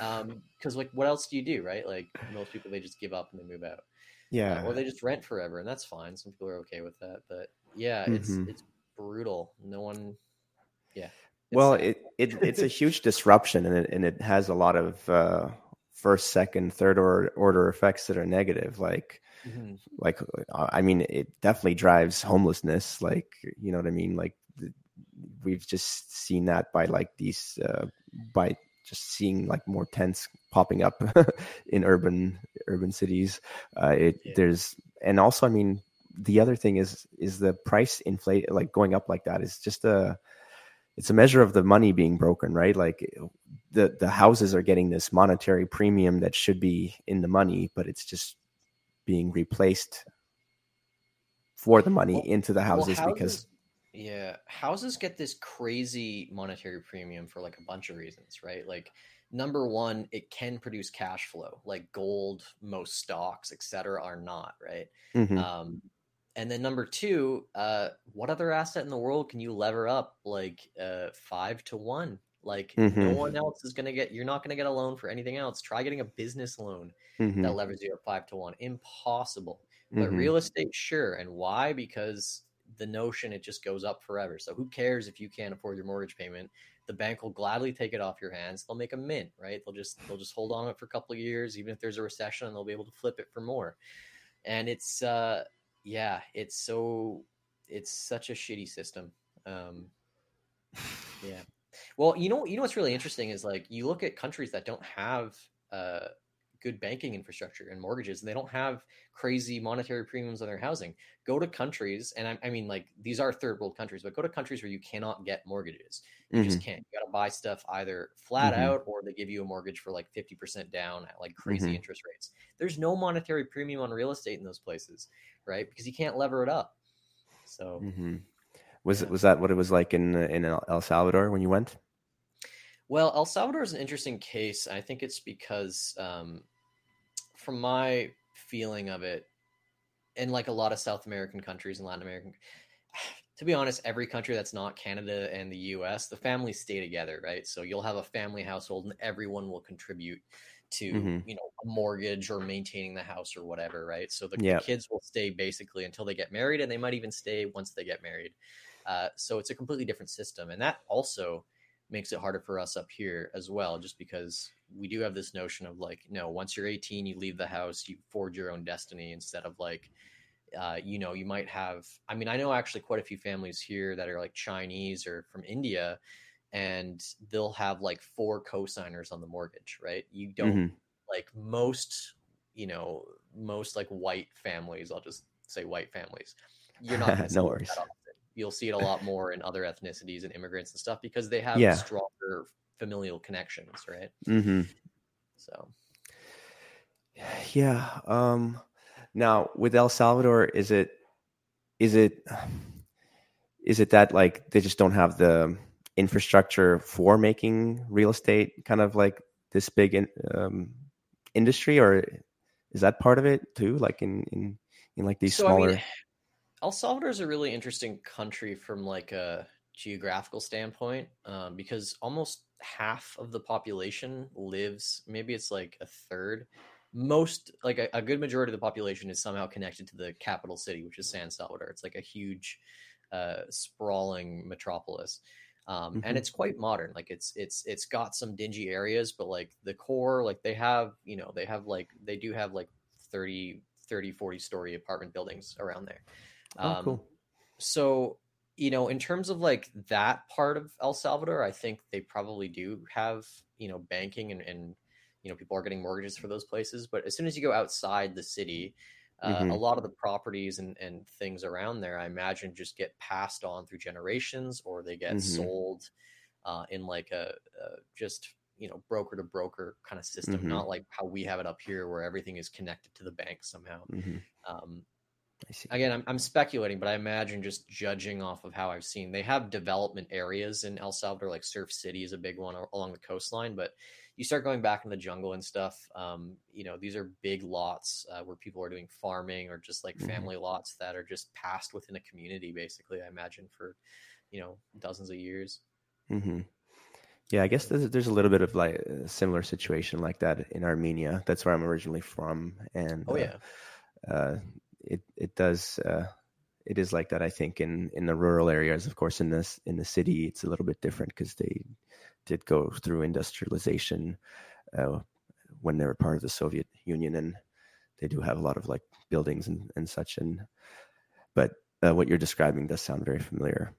Um, *laughs* because like, what else do you do, right? Like most people, they just give up and they move out. Yeah, uh, or they just rent forever, and that's fine. Some people are okay with that, but yeah, it's mm-hmm. it's brutal. No one, yeah. Well, it, it it's a huge disruption, and it and it has a lot of. uh first, second, third order, order effects that are negative. Like, mm-hmm. like I mean, it definitely drives homelessness. Like, you know what I mean? Like, we've just seen that by like these uh, by just seeing like more tents popping up *laughs* in urban urban cities. Uh, it yeah. there's and also, I mean, the other thing is is the price inflate like going up like that is just a it's a measure of the money being broken, right? Like the the houses are getting this monetary premium that should be in the money, but it's just being replaced for the money well, into the houses, well, because yeah, houses get this crazy monetary premium for like a bunch of reasons, right? Like number one, it can produce cash flow, like gold, most stocks, etc., are not, right? Mm-hmm. Um, and then number two, uh, what other asset in the world can you lever up like uh, five to one? Like mm-hmm. no one else is gonna get. You're not gonna get a loan for anything else. Try getting a business loan mm-hmm. that levers you at five to one. Impossible. But mm-hmm. real estate, sure. And why? Because the notion it just goes up forever. So who cares if you can't afford your mortgage payment? The bank will gladly take it off your hands. They'll make a mint, right? They'll just they'll just hold on it for a couple of years, even if there's a recession, and they'll be able to flip it for more. And it's uh yeah, it's so it's such a shitty system. Um, yeah. Well, you know, you know what's really interesting is like you look at countries that don't have uh, good banking infrastructure and mortgages, and they don't have crazy monetary premiums on their housing. Go to countries, and I, I mean, like these are third world countries, but go to countries where you cannot get mortgages. You mm-hmm. just can't. You got to buy stuff either flat mm-hmm. out, or they give you a mortgage for like fifty percent down at like crazy mm-hmm. interest rates. There's no monetary premium on real estate in those places, right? Because you can't lever it up. So. Was yeah. was that what it was like in in El Salvador when you went? Well, El Salvador is an interesting case. I think it's because, um, from my feeling of it, and like a lot of South American countries and Latin American, *sighs* to be honest, every country that's not Canada and the U.S., the families stay together, right? So you'll have a family household, and everyone will contribute to mm-hmm. you know a mortgage or maintaining the house or whatever, right? So the, yep. the kids will stay basically until they get married, and they might even stay once they get married. Uh, so it's a completely different system, and that also makes it harder for us up here as well, just because we do have this notion of like, no, once you're 18, you leave the house, you forge your own destiny instead of like, uh, you know, you might have. I mean, I know actually quite a few families here that are like Chinese or from India, and they'll have like four co-signers on the mortgage, right? You don't mm-hmm. like most, you know, most like white families. I'll just say white families. You're not *laughs* no worries you'll see it a lot more in other ethnicities and immigrants and stuff because they have yeah. stronger familial connections, right? Mm-hmm. So, yeah. Um, now with El Salvador, is it is it is it that like they just don't have the infrastructure for making real estate kind of like this big in, um, industry, or is that part of it too? Like in in in like these so, smaller. I mean, El Salvador is a really interesting country from like a geographical standpoint um, because almost half of the population lives. Maybe it's like a third. Most like a, a, good majority of the population is somehow connected to the capital city, which is San Salvador. It's like a huge, uh, sprawling metropolis. Um, mm-hmm. and it's quite modern like it's it's it's got some dingy areas but like the core like they have you know they have like they do have like 30 30 40 story apartment buildings around there Oh, um, cool. So, you know, in terms of like that part of El Salvador, I think they probably do have, you know, banking and, and you know, people are getting mortgages for those places. But as soon as you go outside the city, uh, mm-hmm. a lot of the properties and, and things around there, I imagine, just get passed on through generations or they get mm-hmm. sold uh, in like a, a, just you know broker to broker kind of system, mm-hmm. not like how we have it up here where everything is connected to the bank somehow. Mm-hmm. Um, Again, I'm, I'm speculating, but I imagine just judging off of how I've seen, they have development areas in El Salvador, like Surf City is a big one along the coastline. But you start going back in the jungle and stuff, um, you know, these are big lots uh, where people are doing farming or just like mm-hmm. family mm-hmm. lots that are just passed within a community, basically. I imagine for you know dozens of years. Mm-hmm. Yeah, I guess there's, there's a little bit of like a similar situation like that in Armenia. That's where I'm originally from, and oh yeah. Uh, uh, it it does uh, it is like that. I think in in the rural areas, of course, in this in the city, it's a little bit different because they did go through industrialization uh, when they were part of the Soviet Union, and they do have a lot of like buildings and, and such. And but uh, what you're describing does sound very familiar.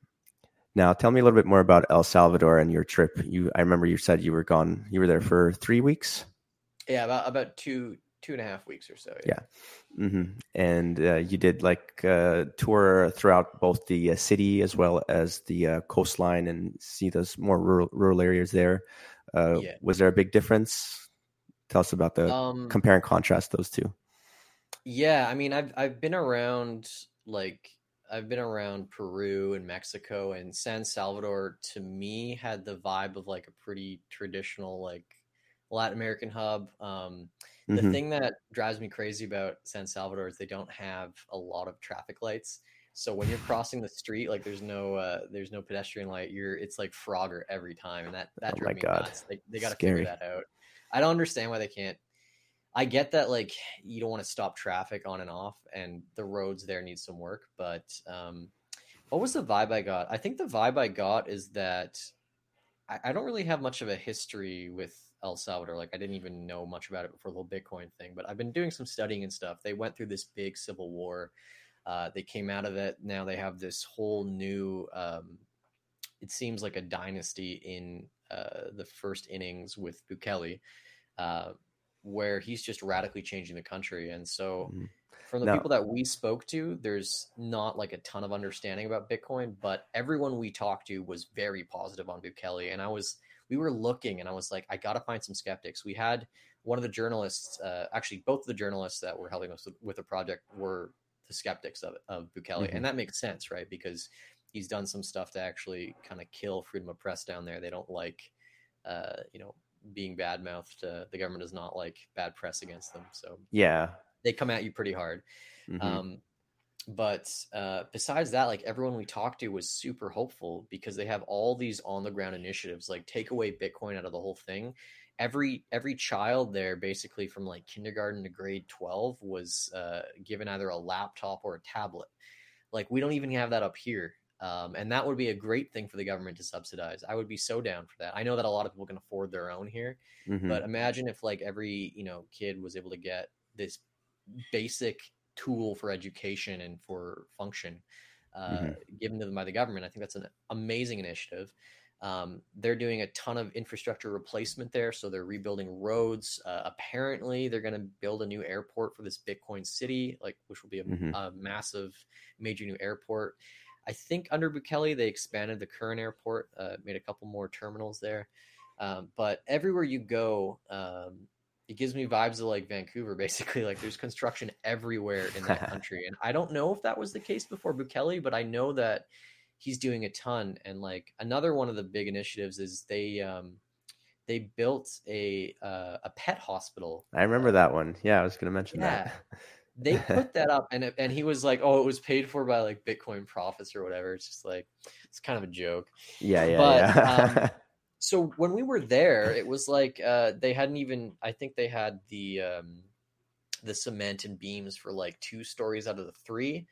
Now, tell me a little bit more about El Salvador and your trip. You, I remember you said you were gone. You were there for three weeks. Yeah, about about two two and a half weeks or so. Yeah. yeah. Mm-hmm. And uh, you did like a uh, tour throughout both the uh, city as well as the uh, coastline and see those more rural, rural areas there. Uh, yeah. Was there a big difference? Tell us about the um, compare and contrast those two. Yeah, I mean, I've I've been around like I've been around Peru and Mexico and San Salvador. To me, had the vibe of like a pretty traditional like Latin American hub. Um, the mm-hmm. thing that drives me crazy about San Salvador is they don't have a lot of traffic lights. So when you're *laughs* crossing the street, like there's no uh, there's no pedestrian light. You're it's like Frogger every time, and that that oh drove me God. nuts. They they got to figure that out. I don't understand why they can't. I get that like you don't want to stop traffic on and off, and the roads there need some work. But um, what was the vibe I got? I think the vibe I got is that I, I don't really have much of a history with El Salvador. Like I didn't even know much about it before the whole Bitcoin thing, but I've been doing some studying and stuff. They went through this big civil war. Uh, they came out of it. Now they have this whole new. Um, it seems like a dynasty in uh, the first innings with Bukele, uh, where he's just radically changing the country. And so, Mhm. from the Now- people that we spoke to, there's not like a ton of understanding about Bitcoin, but everyone we talked to was very positive on Bukele. And I was, we were looking, and I was like, I got to find some skeptics. We had one of the journalists, uh, actually, both of the journalists that were helping us with, with the project were the skeptics of of Bukele, Mhm. and that makes sense, right? Because he's done some stuff to actually kind of kill freedom of press down there. They don't like, uh, you know, being bad mouthed. Uh, the government does not like bad press against them, so Yeah. they come at you pretty hard. Mhm. Um, but uh, besides that, like everyone we talked to was super hopeful because they have all these on the ground initiatives, like take away Bitcoin out of the whole thing. Every every child there, basically from like kindergarten to grade twelve, was uh, given either a laptop or a tablet. Like we don't even have that up here, um, and that would be a great thing for the government to subsidize. I would be so down for that. I know that a lot of people can afford their own here, Mhm. but imagine if like every you know kid was able to get this basic tool for education and for function uh, Mhm. given to them by the government i think that's an amazing initiative um, they're doing a ton of infrastructure replacement there so they're rebuilding roads uh, apparently they're going to build a new airport for this bitcoin city like which will be a, Mhm. a massive major new airport i think under bukele they expanded the current airport uh, made a couple more terminals there um, but everywhere you go, um, it gives me vibes of like Vancouver, *laughs* basically. Like there's construction everywhere in that *laughs* country. And I don't know if that was the case before Bukele, but I know that he's doing a ton. And like another one of the big initiatives is they um, they built a uh, a pet hospital. I remember that one. Yeah, I was going to mention Yeah. that. They put that up, and it, and he was like, "Oh, it was paid for by like Bitcoin profits or whatever." It's just like it's kind of a joke. yeah, yeah, But, yeah. *laughs* so when we were there it was like uh they hadn't even i think they had the um the cement and beams for like two stories out of the three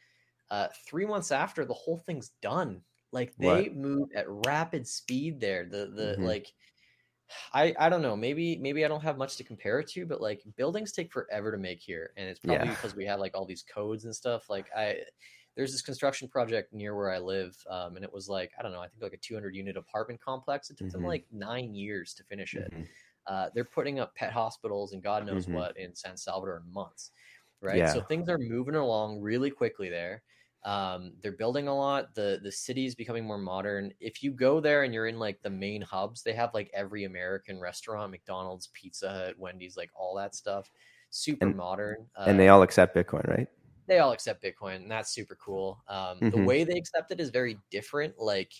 uh three months after the whole thing's done like they What? moved at rapid speed there the the Mhm. like i i don't know maybe maybe i don't have much to compare it to but like buildings take forever to make here and it's probably Yeah. because we have like all these codes and stuff like i there's this construction project near where I live, um, and it was like I don't know, I think like a 200 unit apartment complex. It took them Mhm. like nine years to finish it. Mhm. Uh, they're putting up pet hospitals and God knows Mhm. what in San Salvador in months, right? Yeah. So things are moving along really quickly there. Um, they're building a lot. the The city is becoming more modern. If you go there and you're in like the main hubs, they have like every American restaurant, McDonald's, Pizza Hut, Wendy's, like all that stuff. Super And- modern. Uh, and they all accept Bitcoin, right? They all accept Bitcoin, and that's super cool. Um, The Mhm. way they accept it is very different. Like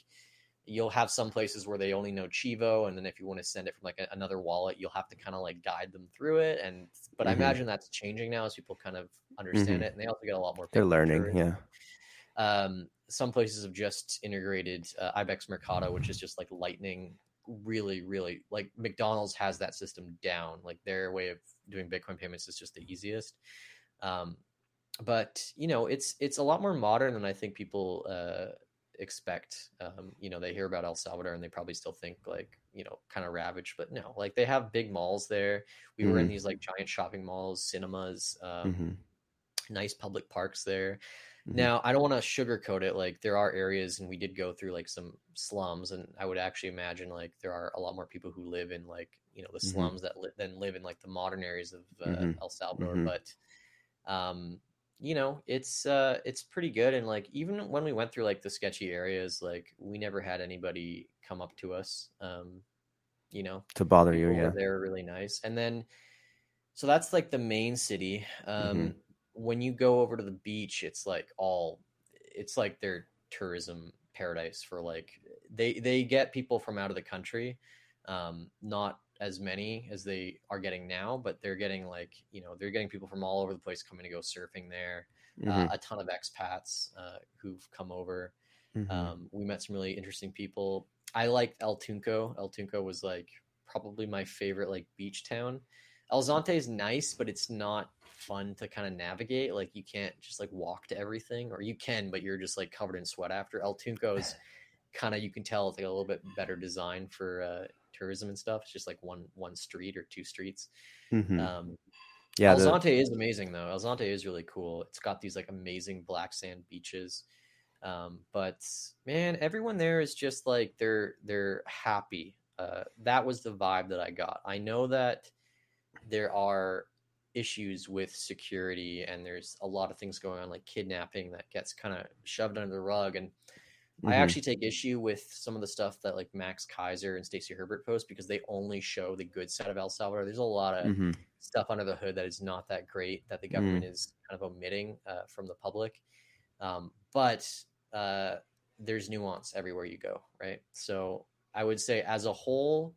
you'll have some places where they only know Chivo, and then if you want to send it from like a, another wallet, you'll have to kind of like guide them through it. And but I Mhm. imagine that's changing now as people kind of understand Mhm. it, and they also get a lot more. They're learning. Yeah. Um, some places have just integrated uh, Ibex Mercado, which is just like lightning. Really, really like McDonald's has that system down. Like their way of doing Bitcoin payments is just the easiest. Um, but you know, it's it's a lot more modern than I think people uh, expect. Um, you know, they hear about El Salvador and they probably still think like you know, kind of ravaged. But no, like they have big malls there. We were in Mhm. these like giant shopping malls, cinemas. Um, Mhm. nice public parks there. Mhm. Now, I don't want to sugarcoat it. Like there are areas, and we did go through like some slums, and I would actually imagine like there are a lot more people who live in like you know the Mhm. slums that li- than live in like the modern areas of uh, Mhm. El Salvador. But um, you know, it's uh, it's pretty good. And like even when we went through like the sketchy areas, like we never had anybody come up to us. Um, you know, To bother you, yeah. were there really nice and then so that's like the main city um Mhm. when you go over to the beach it's like all it's like their tourism paradise for like they they get people from out of the country um not as many as they are getting now but they're getting like you know they're getting people from all over the place coming to go surfing there uh, Mhm. a ton of expats uh, who've come over Mhm. um, we met some really interesting people. I liked El Tunco. El Tunco was like probably my favorite like beach town. El Zonte is nice, but it's not fun to kind of navigate. Like you can't just like walk to everything, or you can, but you're just like covered in sweat after. El Tunco is *laughs* kind of you can tell it's like a little bit better design for uh, tourism and stuff. It's just like one one street or two streets. Mhm. Um, yeah. El the- is amazing though. El Zonte is really cool. It's got these like amazing black sand beaches. Um, but man, everyone there is just like they're they're happy. Uh, that was the vibe that I got. I know that there are issues with security and there's a lot of things going on like kidnapping that gets kind of shoved under the rug and mm-hmm. i actually take issue with some of the stuff that like max Keiser and stacy herbert post because they only show the good side of el salvador there's a lot of mm-hmm. stuff under the hood that is not that great that the government mm. is kind of omitting uh, from the public um, but uh, there's nuance everywhere you go right so i would say as a whole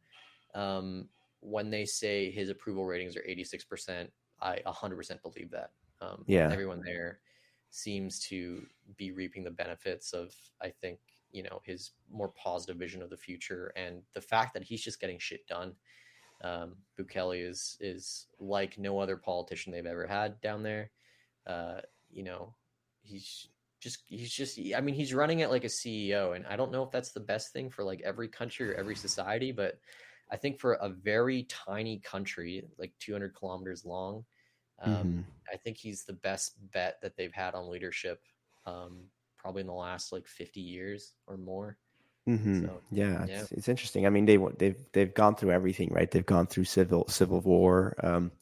um, when they say his approval ratings are 86% I 100% believe that. Um, yeah. Everyone there seems to be reaping the benefits of, I think, you know, his more positive vision of the future and the fact that he's just getting shit done. Um, Bukele is is like no other politician they've ever had down there. Uh, you know, he's just he's just I mean he's running it like a CEO, and I don't know if that's the best thing for like every country or every society, but I think for a very tiny country, like 200 kilometers long, um, mm-hmm. I think he's the best bet that they've had on leadership, um, probably in the last like 50 years or more. Mm-hmm. So, yeah, yeah. It's, it's, interesting. I mean, they they've they've gone through everything, right? They've gone through civil civil war. Um,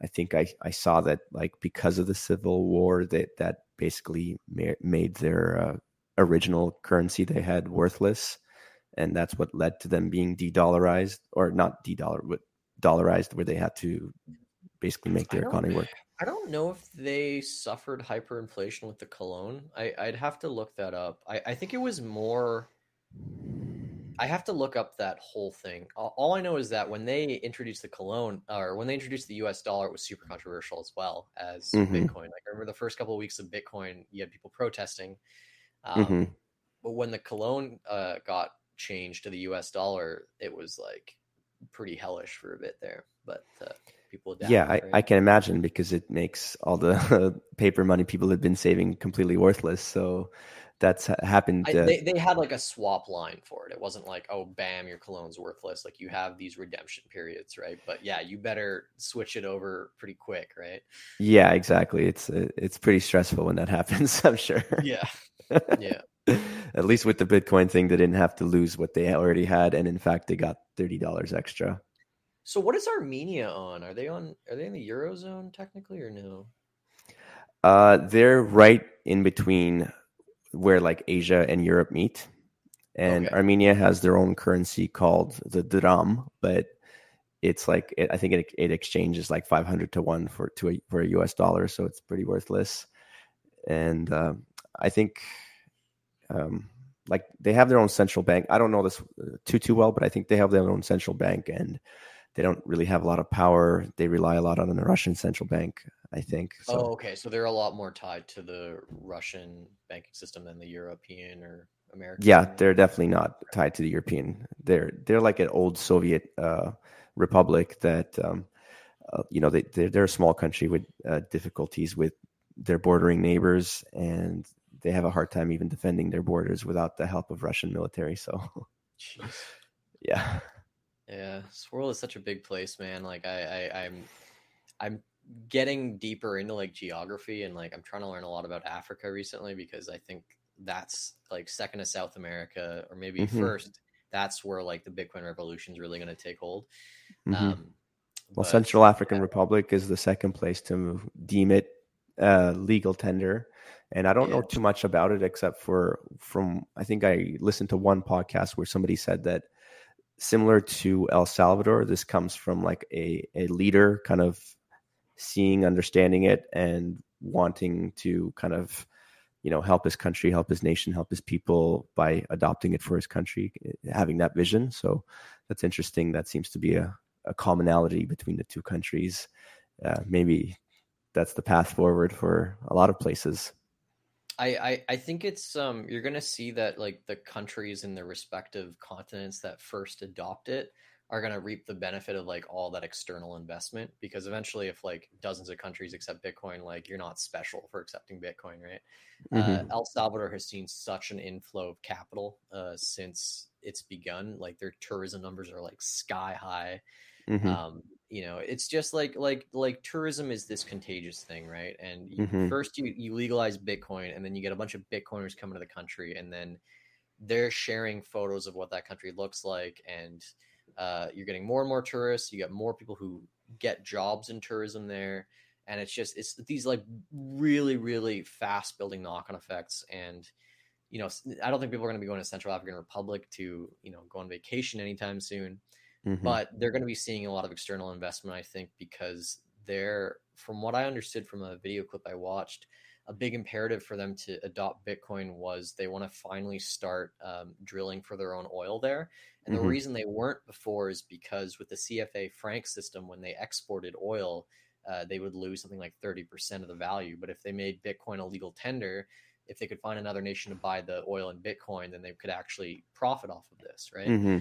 I think I, I saw that like because of the civil war that that basically ma- made their uh, original currency they had worthless and that's what led to them being de-dollarized or not de-dollar but dollarized where they had to basically make their economy work i don't know if they suffered hyperinflation with the colón. I, would have to look that up I, I think it was more i have to look up that whole thing all i know is that when they introduced the colón, or when they introduced the us dollar it was super controversial as well as mm-hmm. bitcoin like i remember the first couple of weeks of bitcoin you had people protesting um, mm-hmm. but when the colón uh, got changed to the US dollar, it was like pretty hellish for a bit there. But uh, people Yeah, I, I, can imagine because it makes all the *laughs* paper money people had been saving completely worthless. So that's happened. I, uh, they, they had like a swap line for it. It wasn't like, oh, bam, your colón's worthless. Like you have these redemption periods, right? But yeah, you better switch it over pretty quick, right? Yeah, exactly. It's uh, it's pretty stressful when that *laughs* happens. I'm sure. Yeah, yeah. *laughs* At least with the Bitcoin thing, they didn't have to lose what they already had, and in fact, they got thirty dollars extra. So, what is Armenia on? Are they on? Are they in the eurozone technically, or no? Uh, they're right in between where like Asia and Europe meet, and okay. Armenia has their own currency called the dram, but it's like it, I think it, it exchanges like five hundred to one for to a, for a U.S. dollar, so it's pretty worthless. And uh, I think um, like they have their own central bank. I don't know this uh, too too well, but I think they have their own central bank, and they don't really have a lot of power. They rely a lot on the Russian central bank. I think. So, oh, okay. So they're a lot more tied to the Russian banking system than the European or American. Yeah, they're definitely not tied to the European. They're they're like an old Soviet uh, republic that um, uh, you know they they're, they're, a small country with uh, difficulties with their bordering neighbors, and they have a hard time even defending their borders without the help of Russian military. So, Jeez. *laughs* yeah, yeah, this world is such a big place, man. Like I, I, I'm, I'm getting deeper into like geography and like I'm trying to learn a lot about Africa recently because I think that's like second to South America or maybe mm-hmm. first. That's where like the Bitcoin revolution is really going to take hold. Mm-hmm. Um, well, but, Central African yeah. Republic is the second place to deem it uh, legal tender and I don't yeah. know too much about it except for from I think I listened to one podcast where somebody said that similar to El Salvador, this comes from like a a leader kind of seeing, understanding it, and wanting to kind of you know help his country, help his nation, help his people by adopting it for his country, having that vision. So that's interesting. That seems to be a, a commonality between the two countries. Uh, maybe that's the path forward for a lot of places. I, I, I think it's um you're gonna see that like the countries in the respective continents that first adopt it are gonna reap the benefit of like all that external investment because eventually if like dozens of countries accept Bitcoin, like you're not special for accepting Bitcoin, right? Mm-hmm. Uh, El Salvador has seen such an inflow of capital uh, since it's begun. Like their tourism numbers are like sky high. Mm-hmm. Um, you know it's just like like like tourism is this contagious thing right and you, mm-hmm. first you you legalize bitcoin and then you get a bunch of bitcoiners coming to the country and then they're sharing photos of what that country looks like and uh, you're getting more and more tourists you get more people who get jobs in tourism there and it's just it's these like really really fast building knock-on effects and you know i don't think people are going to be going to central african republic to you know go on vacation anytime soon mm-hmm. but they're going to be seeing a lot of external investment i think because they're from what i understood from a video clip i watched a big imperative for them to adopt bitcoin was they want to finally start um, drilling for their own oil there and mm-hmm. the reason they weren't before is because with the cfa franc system when they exported oil uh, they would lose something like 30% of the value. But if they made Bitcoin a legal tender, if they could find another nation to buy the oil in Bitcoin, then they could actually profit off of this, right? Mm-hmm.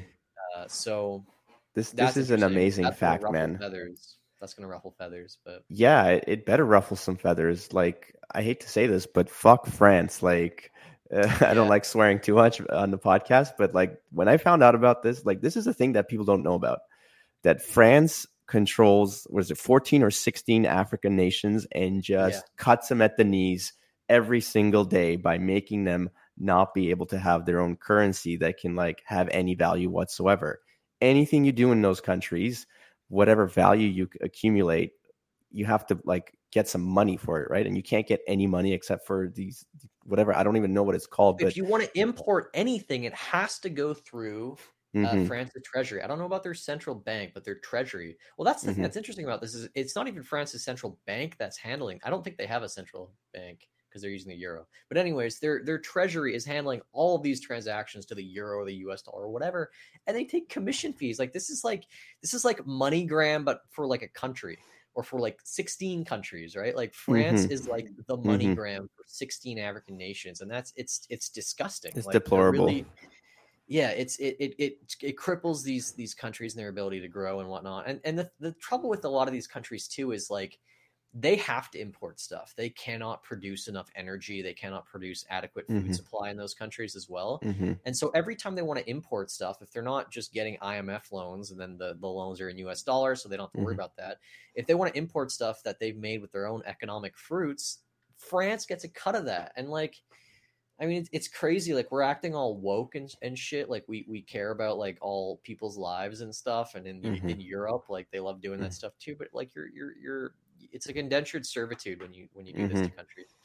Uh, so this this is an amazing That's fact, man. Feathers. That's gonna ruffle feathers, but yeah, it, it, better ruffle some feathers. Like I hate to say this, but fuck France. Like uh, *laughs* I don't like swearing too much on the podcast, but like when I found out about this, like this is a thing that people don't know about. That France controls was it 14 or 16 African nations and just yeah. cuts them at the knees every single day by making them not be able to have their own currency that can like have any value whatsoever. Anything you do in those countries, whatever value you accumulate, you have to like get some money for it, right? And you can't get any money except for these whatever I don't even know what it's called. If you want to import anything, it has to go through uh, mm-hmm. France's treasury. I don't know about their central bank, but their treasury. Well, that's the mm-hmm. thing that's interesting about this is it's not even France's central bank that's handling. I don't think they have a central bank because they're using the euro. But anyways, their their treasury is handling all of these transactions to the euro or the US dollar or whatever, and they take commission fees. Like this is like this is like MoneyGram, but for like a country or for like 16 countries, right? Like France mm-hmm. is like the mm-hmm. MoneyGram for 16 African nations, and that's it's it's disgusting. It's like, deplorable. Really, yeah, it's it, it it it cripples these these countries and their ability to grow and whatnot. And and the the trouble with a lot of these countries too is like they have to import stuff. They cannot produce enough energy. They cannot produce adequate food mm-hmm. supply in those countries as well. Mm-hmm. And so every time they want to import stuff, if they're not just getting IMF loans and then the, the loans are in US dollars, so they don't have to mm-hmm. worry about that. If they want to import stuff that they've made with their own economic fruits, France gets a cut of that. And like I mean, it's, it's crazy. Like we're acting all woke and, and shit. Like we, we care about like all people's lives and stuff. And in mm-hmm. in Europe, like they love doing that mm-hmm. stuff too. But like you're you're you're it's like indentured servitude when you when you do mm-hmm. this to mm-hmm. countries.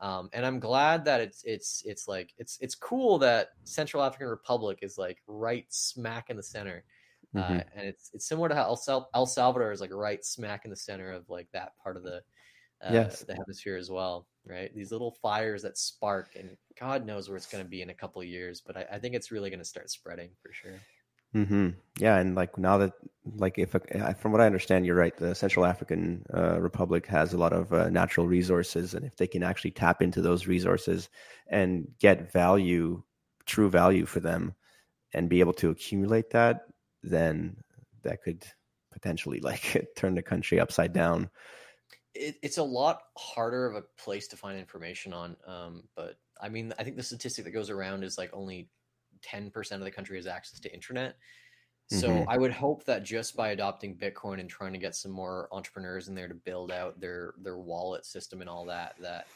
Um, and I'm glad that it's it's it's like it's it's cool that Central African Republic is like right smack in the center. Uh, mm-hmm. and it's it's similar to how El, Sal- El Salvador is like right smack in the center of like that part of the uh, yes. the hemisphere as well, right? These little fires that spark, and God knows where it's going to be in a couple of years, but I, I think it's really going to start spreading for sure. Mm-hmm. Yeah, and like now that, like, if from what I understand, you're right. The Central African uh, Republic has a lot of uh, natural resources, and if they can actually tap into those resources and get value, true value for them, and be able to accumulate that, then that could potentially *laughs* like turn the country upside down it, it's a lot harder of a place to find information on. Um, but I mean, I think the statistic that goes around is like only 10% of the country has access to internet. So mm-hmm. I would hope that just by adopting Bitcoin and trying to get some more entrepreneurs in there to build out their their wallet system and all that, that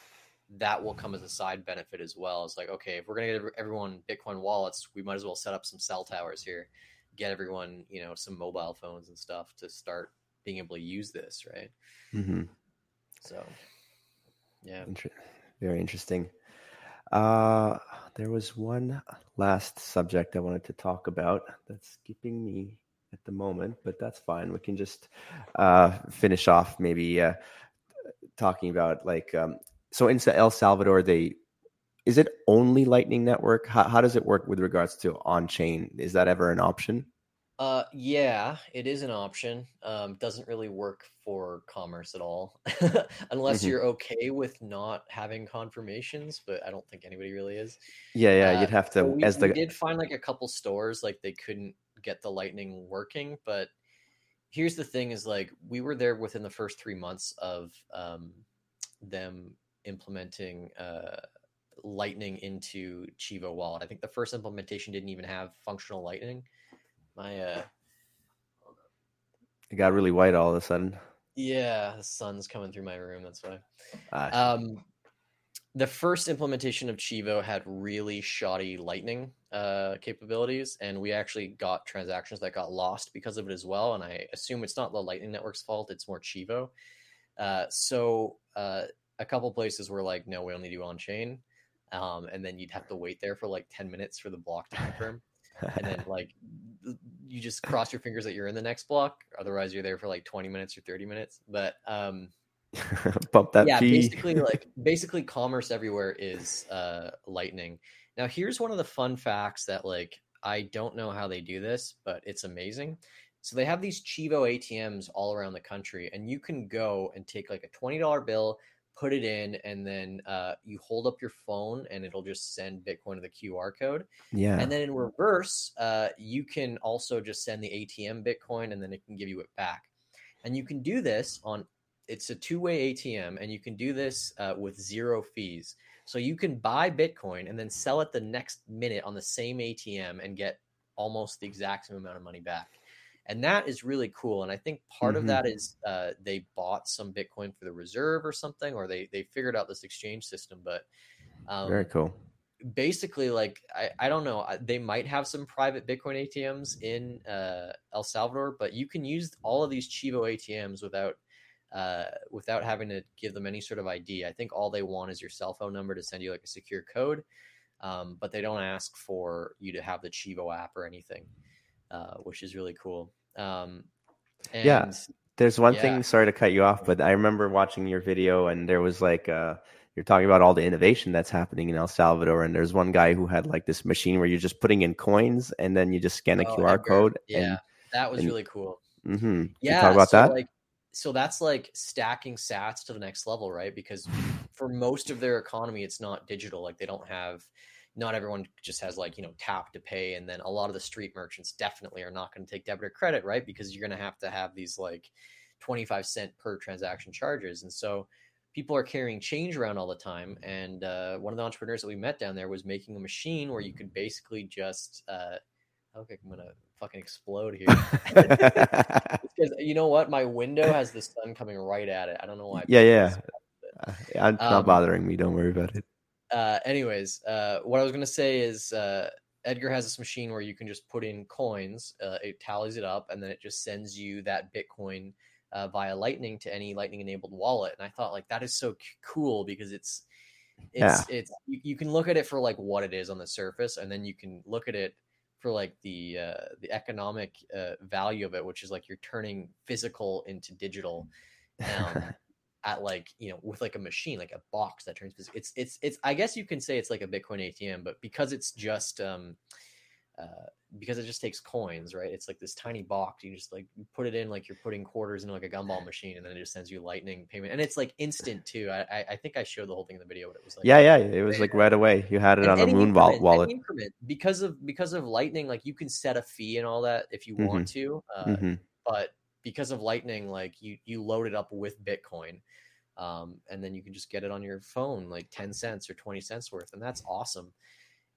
that will come as a side benefit as well. It's like, okay, if we're gonna get everyone Bitcoin wallets, we might as well set up some cell towers here, get everyone, you know, some mobile phones and stuff to start being able to use this, right? Mm-hmm. So, yeah, Inter- very interesting. Uh, there was one last subject I wanted to talk about that's skipping me at the moment, but that's fine. We can just uh, finish off maybe uh, talking about like um, so in El Salvador they is it only Lightning Network? How, how does it work with regards to on chain? Is that ever an option? Uh, yeah, it is an option. Um, doesn't really work for commerce at all, *laughs* unless mm-hmm. you're okay with not having confirmations. But I don't think anybody really is. Yeah, yeah, uh, you'd have to. We, as the... we did find like a couple stores like they couldn't get the Lightning working, but here's the thing: is like we were there within the first three months of um, them implementing uh, Lightning into Chivo Wallet. I think the first implementation didn't even have functional Lightning. My uh it got really white all of a sudden. Yeah, the sun's coming through my room. That's why. Ah, um, the first implementation of Chivo had really shoddy Lightning uh, capabilities, and we actually got transactions that got lost because of it as well. And I assume it's not the Lightning Network's fault; it's more Chivo. Uh, so uh, a couple places were like, "No, we only do on chain," um, and then you'd have to wait there for like ten minutes for the block to confirm, *laughs* and then *laughs* like you just cross your fingers that you're in the next block. Otherwise, you're there for like twenty minutes or thirty minutes. But um, *laughs* Bump that yeah, basically like *laughs* basically commerce everywhere is uh lightning. Now here's one of the fun facts that like I don't know how they do this, but it's amazing. So they have these Chivo ATMs all around the country, and you can go and take like a twenty dollar bill, put it in, and then uh, you hold up your phone, and it'll just send Bitcoin to the QR code. yeah. And then in reverse, uh, you can also just send the ATM Bitcoin, and then it can give you it back. And you can do this on it's a two way ATM, and you can do this uh, with zero fees. So you can buy Bitcoin and then sell it the next minute on the same ATM and get almost the exact same amount of money back. And that is really cool. And I think part Mhm. of that is uh, they bought some Bitcoin for the reserve or something, or they they figured out this exchange system. But um, Very cool. basically like I, I don't know they might have some private bitcoin atms in uh, el salvador but you can use all of these chivo atms without uh, without having to give them any sort of id i think all they want is your cell phone number to send you like a secure code um, but they don't ask for you to have the chivo app or anything uh, which is really cool um, and Yeah. There's one Yeah. thing, sorry to cut you off, but I remember watching your video and there was like uh you're talking about all the innovation that's happening in El Salvador and there's one guy who had like this machine where you're just putting in coins and then you just scan a Oh, QR Edgar. code yeah that was and- really cool and mhm. yeah you talk about so that? like so that's like stacking sats to the next level right because for most of their economy it's not digital like they don't have not everyone just has like you know tap to pay and then a lot of the street merchants definitely are not going to take debit or credit right? Because you're going to have to have these like 25 cent per transaction charges. And so people are carrying change around all the time and uh, one of the entrepreneurs that we met down there was making a machine where you could basically just uh, okay i'm gonna fucking explode here. *laughs* Because you know what? My window has the sun coming right at it. I don't know why Yeah, yeah. Uh, it's not Um, bothering me, don't worry about it. Uh, anyways, uh, what I was gonna say is uh, Edgar has this machine where you can just put in coins, uh, it tallies it up, and then it just sends you that Bitcoin uh, via Lightning to any Lightning enabled wallet. And I thought like that is so c- cool because it's it's it's you, you can look at it for like what it is on the surface, and then you can look at it for like the uh, the economic uh, value of it, which is like you're turning physical into digital. Um, *laughs* at like you know with like a machine like a box that turns it's it's it's i guess you can say it's like a bitcoin atm but because it's just um uh because it just takes coins right it's like this tiny box you just like you put it in like you're putting quarters into like a gumball machine and then it just sends you lightning payment and it's like instant too i i, I think i showed the whole thing in the video but it was like yeah, yeah. It was like right away. You had it and on a Muun increment- wallet. increment, because of because of lightning like you can set a fee and all that if you want to uh, hmm but because of lightning like you you load it up with bitcoin um, and then you can just get it on your phone like 10 cents or 20 cents worth and that's awesome.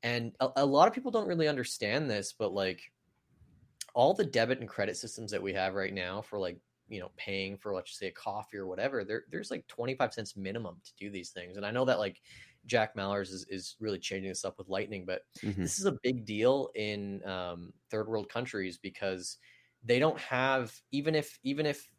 And a, a lot of people don't really understand this but like all the debit and credit systems that we have right now for like you know paying for let's say a coffee or whatever there, there's like 25 cents minimum to do these things. And i know that like jack mallers is, is really changing this up with lightning but hmm this is a big deal in um, third world countries because they don't have even if even if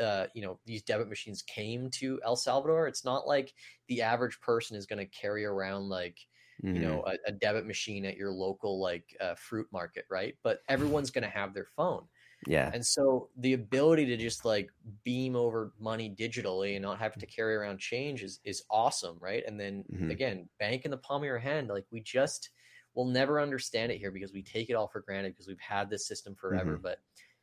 uh, you know these debit machines came to El Salvador, it's not like the average person is going to carry around like Mm-hmm. you know a, a debit machine at your local like uh, fruit market, right? But everyone's going to have their phone, yeah. and so the ability to just like beam over money digitally and not have to carry around change is is awesome, right? And then Mhm. again, bank in the palm of your hand, like we just will never understand it here because we take it all for granted because we've had this system forever. But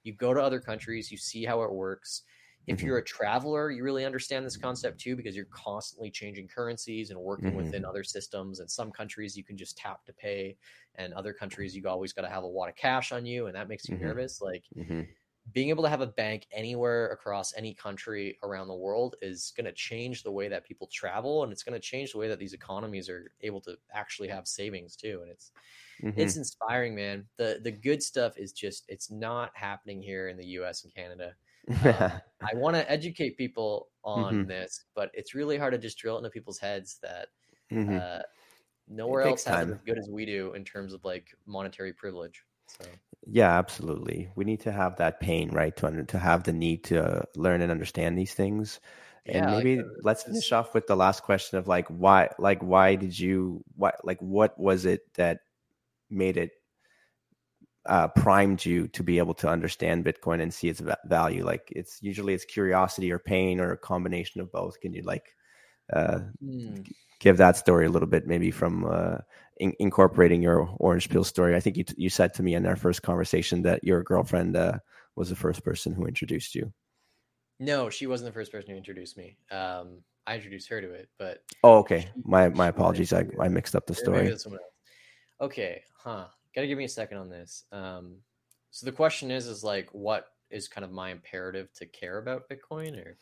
you go to other countries, you see how it works. If Mhm. you're a traveler, you really understand this concept too because you're constantly changing currencies and working Mhm. within other systems. And some countries you can just tap to pay, and other countries you always got to have a lot of cash on you, and that makes you Mhm. nervous. Like hmm being able to have a bank anywhere across any country around the world is going to change the way that people travel and it's going to change the way that these economies are able to actually have savings too and it's hmm it's inspiring man the the good stuff is just it's not happening here in the US and Canada um, *laughs* I want to educate people on Mhm. this but it's really hard to just drill it into people's heads that Mm-hmm. Uh, nowhere else has time. it as good as we do in terms of like monetary privilege. So yeah, absolutely. We need to have that pain, right? To to have the need to learn and understand these things. And yeah, maybe like, uh, let's finish off with the last question of like why like why did you what like what was it that made it uh, primed you to be able to understand Bitcoin and see its value? Like it's usually it's curiosity or pain or a combination of both. Can you like uh, mm. give that story a little bit, maybe from uh, in- incorporating your orange peel story? I think you t- you said to me in our first conversation that your girlfriend uh, was the first person who introduced you. No, she wasn't the first person who introduced me. Um, I introduced her to it, but oh, okay. My my apologies. I, I mixed up the story. Okay, huh? gotta give me a second on this. Um, so the question is, is like, what is kind of my imperative to care about Bitcoin, or?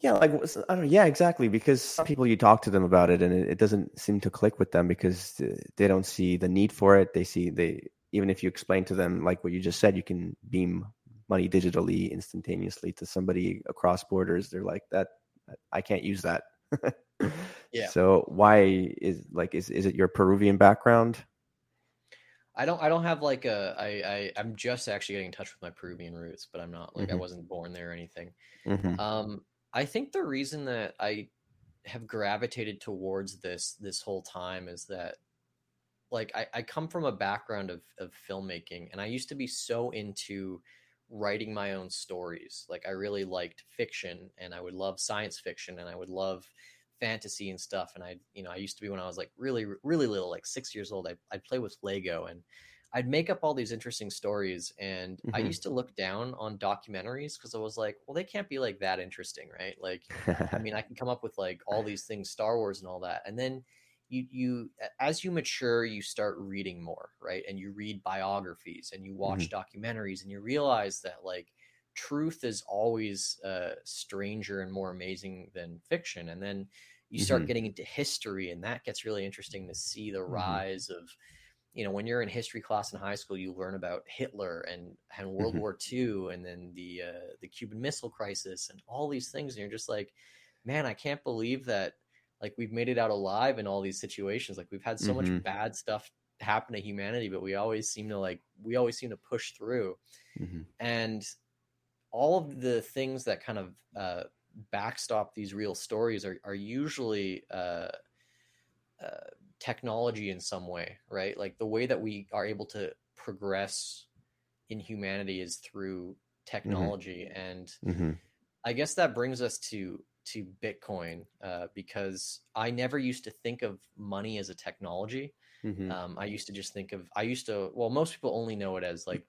Yeah, like I don't know. Yeah, exactly. Because some people you talk to them about it, and it, it doesn't seem to click with them because they don't see the need for it. They see they even if you explain to them like what you just said, you can beam money digitally instantaneously to somebody across borders. They're like that. I can't use that. *laughs* yeah. So why is like is is it your Peruvian background? I don't I don't have like a I, I I'm just actually getting in touch with my Peruvian roots, but I'm not like mm-hmm. I wasn't born there or anything. Mm-hmm. Um I think the reason that I have gravitated towards this this whole time is that like I, I come from a background of, of filmmaking and I used to be so into writing my own stories. Like I really liked fiction and I would love science fiction and I would love fantasy and stuff. And I, you know, I used to be when I was like really, really little, like six years old, I, I'd play with Lego and I'd make up all these interesting stories. And mm-hmm. I used to look down on documentaries because I was like, well, they can't be like that interesting, right? Like, I mean, I *laughs* can come up with like all these things, Star Wars and all that. And then you, you, as you mature, you start reading more, right? And you read biographies and you watch mm-hmm. documentaries and you realize that like, truth is always uh, stranger and more amazing than fiction. And then you start mm-hmm. getting into history and that gets really interesting to see the mm-hmm. rise of you know when you're in history class in high school you learn about hitler and and world mm-hmm. war ii and then the uh, the cuban missile crisis and all these things and you're just like man i can't believe that like we've made it out alive in all these situations like we've had so much mm-hmm. bad stuff happen to humanity but we always seem to like we always seem to push through mm-hmm. and all of the things that kind of uh, backstop these real stories are, are usually uh, uh, technology in some way, right? Like the way that we are able to progress in humanity is through mm-hmm. technology, mm-hmm. and mm-hmm. I guess that brings us to to Bitcoin uh, because I never used to think of money as a technology. Mm-hmm. Um, I used to just think of I used to well, most people only know it as like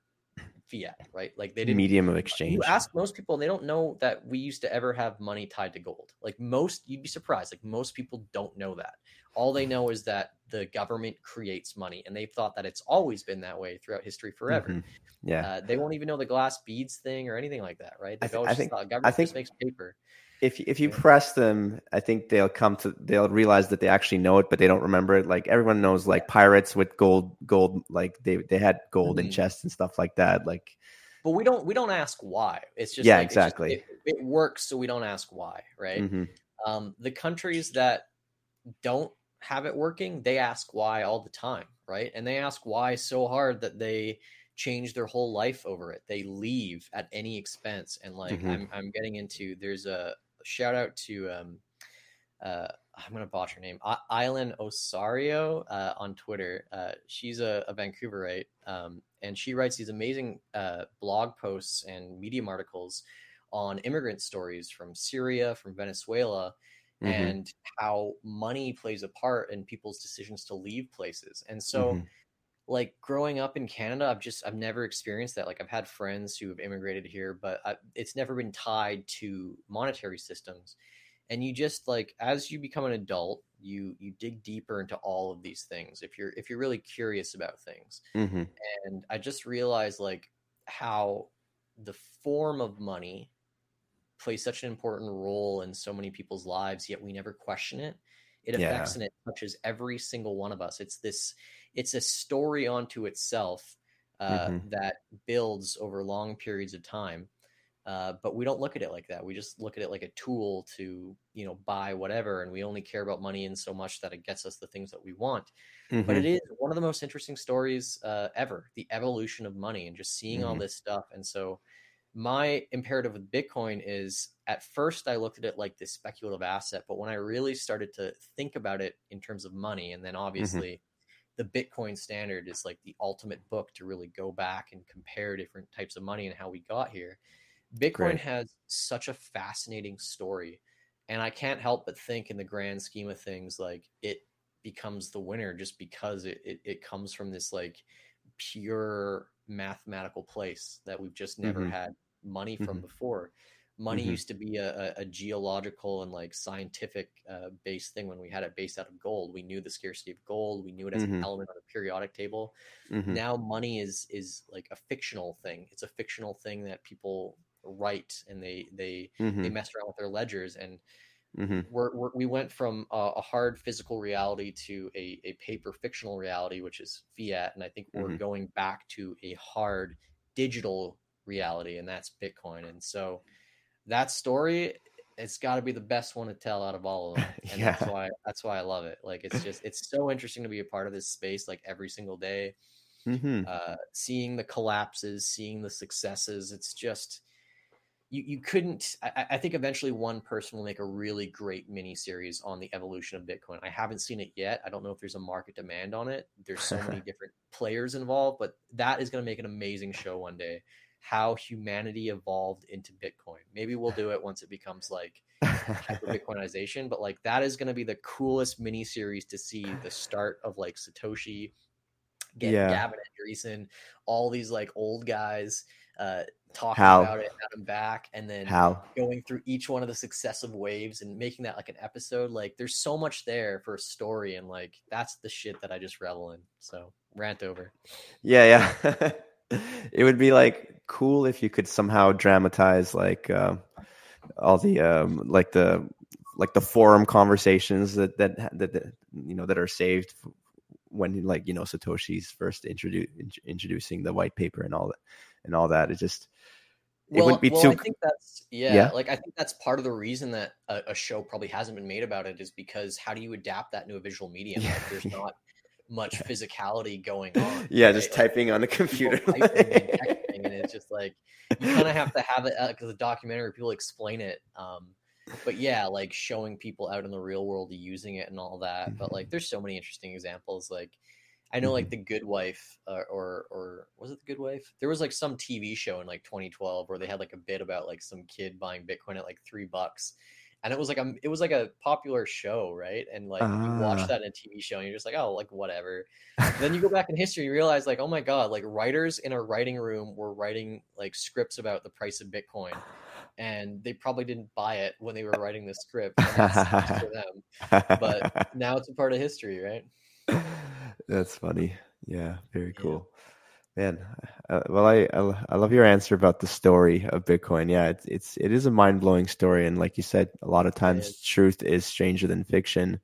fiat, right? Like they didn't medium of exchange. You ask most people, they don't know that we used to ever have money tied to gold. Like most, you'd be surprised. Like most people don't know that. All they know is that the government creates money, and they've thought that it's always been that way throughout history forever. Mm-hmm. Yeah, uh, they won't even know the glass beads thing or anything like that, right? They've I, th- I think government I think, just makes paper if if you press them, I think they'll come to they'll realize that they actually know it, but they don't remember it. Like everyone knows, like pirates with gold, gold, like they they had gold mm-hmm. in chests and stuff like that. Like, but we don't we don't ask why. It's just yeah, like, exactly. Just, it, it, works, so we don't ask why, right? Mm-hmm. Um, the countries that don't have it working, they ask why all the time, right? And they ask why so hard that they change their whole life over it. They leave at any expense. And like mm-hmm. I'm I'm getting into there's a shout out to um, uh, I'm gonna botch her name, Island Osario uh, on Twitter. Uh, she's a, a Vancouverite, um, and she writes these amazing uh, blog posts and medium articles on immigrant stories from Syria, from Venezuela, mm-hmm. and how money plays a part in people's decisions to leave places. And so. Mm-hmm like growing up in Canada, I've just I've never experienced that. Like I've had friends who have immigrated here, but I, it's never been tied to monetary systems. And you just like as you become an adult, you you dig deeper into all of these things if you're if you're really curious about things. Mm-hmm. And I just realized like how the form of money plays such an important role in so many people's lives, yet we never question it. It affects yeah. and it touches every single one of us. It's this it's a story onto itself uh, mm-hmm. that builds over long periods of time. Uh, but we don't look at it like that. We just look at it like a tool to, you know, buy whatever, and we only care about money in so much that it gets us the things that we want. Mm-hmm. But it is one of the most interesting stories uh, ever: the evolution of money and just seeing all Mhm. this stuff. And so, my imperative with Bitcoin is at first I looked at it like this speculative asset, but when I really started to think about it in terms of money, and then obviously the Bitcoin standard is like the ultimate book to really go back and compare different types of money and how we got here. Bitcoin Great. has such a fascinating story. And I can't help but think in the grand scheme of things, like it becomes the winner just because it, it, it comes from this like pure mathematical place that we've just never Mhm. had money from Mhm. before. Money Mhm. used to be a, a, a geological and like scientific uh, based thing when we had it based out of gold. We knew the scarcity of gold. We knew it as an Mhm. element on the periodic table. Mhm. Now money is is like a fictional thing. It's a fictional thing that people write and they they they Mhm. mess around with their ledgers and Mm-hmm. we're, we're, we went from a, a hard physical reality to a, a paper fictional reality, which is fiat. And I think we're Mhm. going back to a hard digital reality, and that's Bitcoin. And so that story, it's got to be the best one to tell out of all of them. *laughs* And that's Yeah. why that's why I love it. Like it's just it's so interesting to be a part of this space like every single day. Mhm. Uh, seeing the collapses, seeing the successes. It's just you, you couldn't I, I think eventually one person will make a really great mini series on the evolution of bitcoin i haven't seen it yet i don't know if there's a market demand on it there's so many *laughs* different players involved but that is going to make an amazing show one day how humanity evolved into bitcoin maybe we'll do it once it becomes like *laughs* bitcoinization but like that is going to be the coolest mini series to see the start of like satoshi get Yeah. gavin andresen all these like old guys uh talking Hal. about it Adam back and then how going through each one of the successive waves and making that like an episode like there's so much there for a story and like that's the shit that i just revel in so rant over Yeah, yeah. *laughs* it would be like cool if you could somehow dramatize like um all the um, like the like the forum conversations that that that, that you know that are saved when like you know Satoshi's first introduce introducing the white paper and all that and all that. It just it well, wouldn't be well, too. I think that's yeah, Yeah. Like I think that's part of the reason that a, a show probably hasn't been made about it is because how do you adapt that into a visual medium? Yeah. Like there's *laughs* not much physicality going on. yeah, right? just Like, typing on the people computer. Typing and texting, and it's just like you kind of have to have it because the documentary people explain it. Um, but yeah, like showing people out in the real world using it and all that. But like, there's so many interesting examples. Like, I know like the Good Wife, uh, or or was it the Good Wife? There was like some TV show in like 2012 where they had like a bit about like some kid buying Bitcoin at like three bucks. And it was like a it was like a popular show, right? And like you Ah. watch that in a TV show, and you're just like, oh, like whatever then you go back in history, you realize like, oh my god, like writers in a writing room were writing like scripts about the price of Bitcoin, and they probably didn't buy it when they were writing the script. And that sucks for them. But *laughs* now it's a part of history, right? That's funny. Yeah, very Yeah. Man, uh, well, I, I I love your answer about the story of Bitcoin. Yeah, it's it's it is a mind blowing story, and like you said, a lot of times is. truth is stranger than fiction.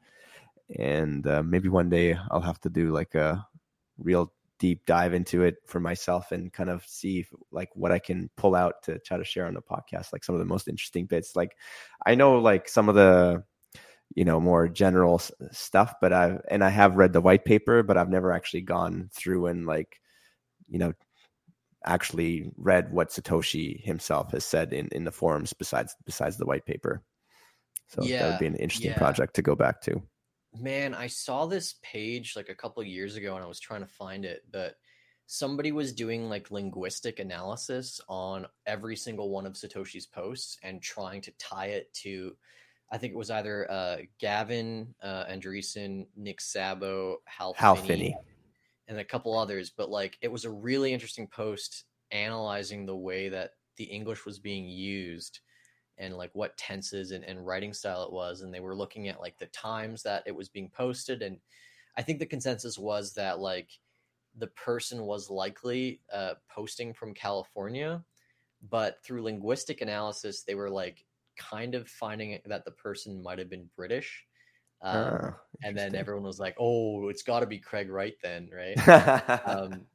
And uh, maybe one day I'll have to do like a real deep dive into it for myself and kind of see if, like what I can pull out to try to share on the podcast, like some of the most interesting bits. Like I know like some of the you know more general s- stuff but I've and i have read the white paper but i've never actually gone through and like you know actually read what satoshi himself has said in in the forums besides besides the white paper so that would be an interesting yeah. project to go back to Man, I saw this page like a couple of years ago, and I was trying to find it, but somebody was doing like linguistic analysis on every single one of Satoshi's posts and trying to tie it to I think it was either uh, Gavin uh, Andresen, Nick Szabo, Hal, Hal Finney, Finney. And a couple others. But like, it was a really interesting post analyzing the way that the English was being used and like what tenses and, and writing style it was. And they were looking at like the times that it was being posted. And I think the consensus was that like the person was likely uh, posting from California, but through linguistic analysis, they were like kind of finding that the person might have been British. Um, Ah, and then everyone was like, "Oh, it's got to be Craig Wright then, right?" *laughs* um,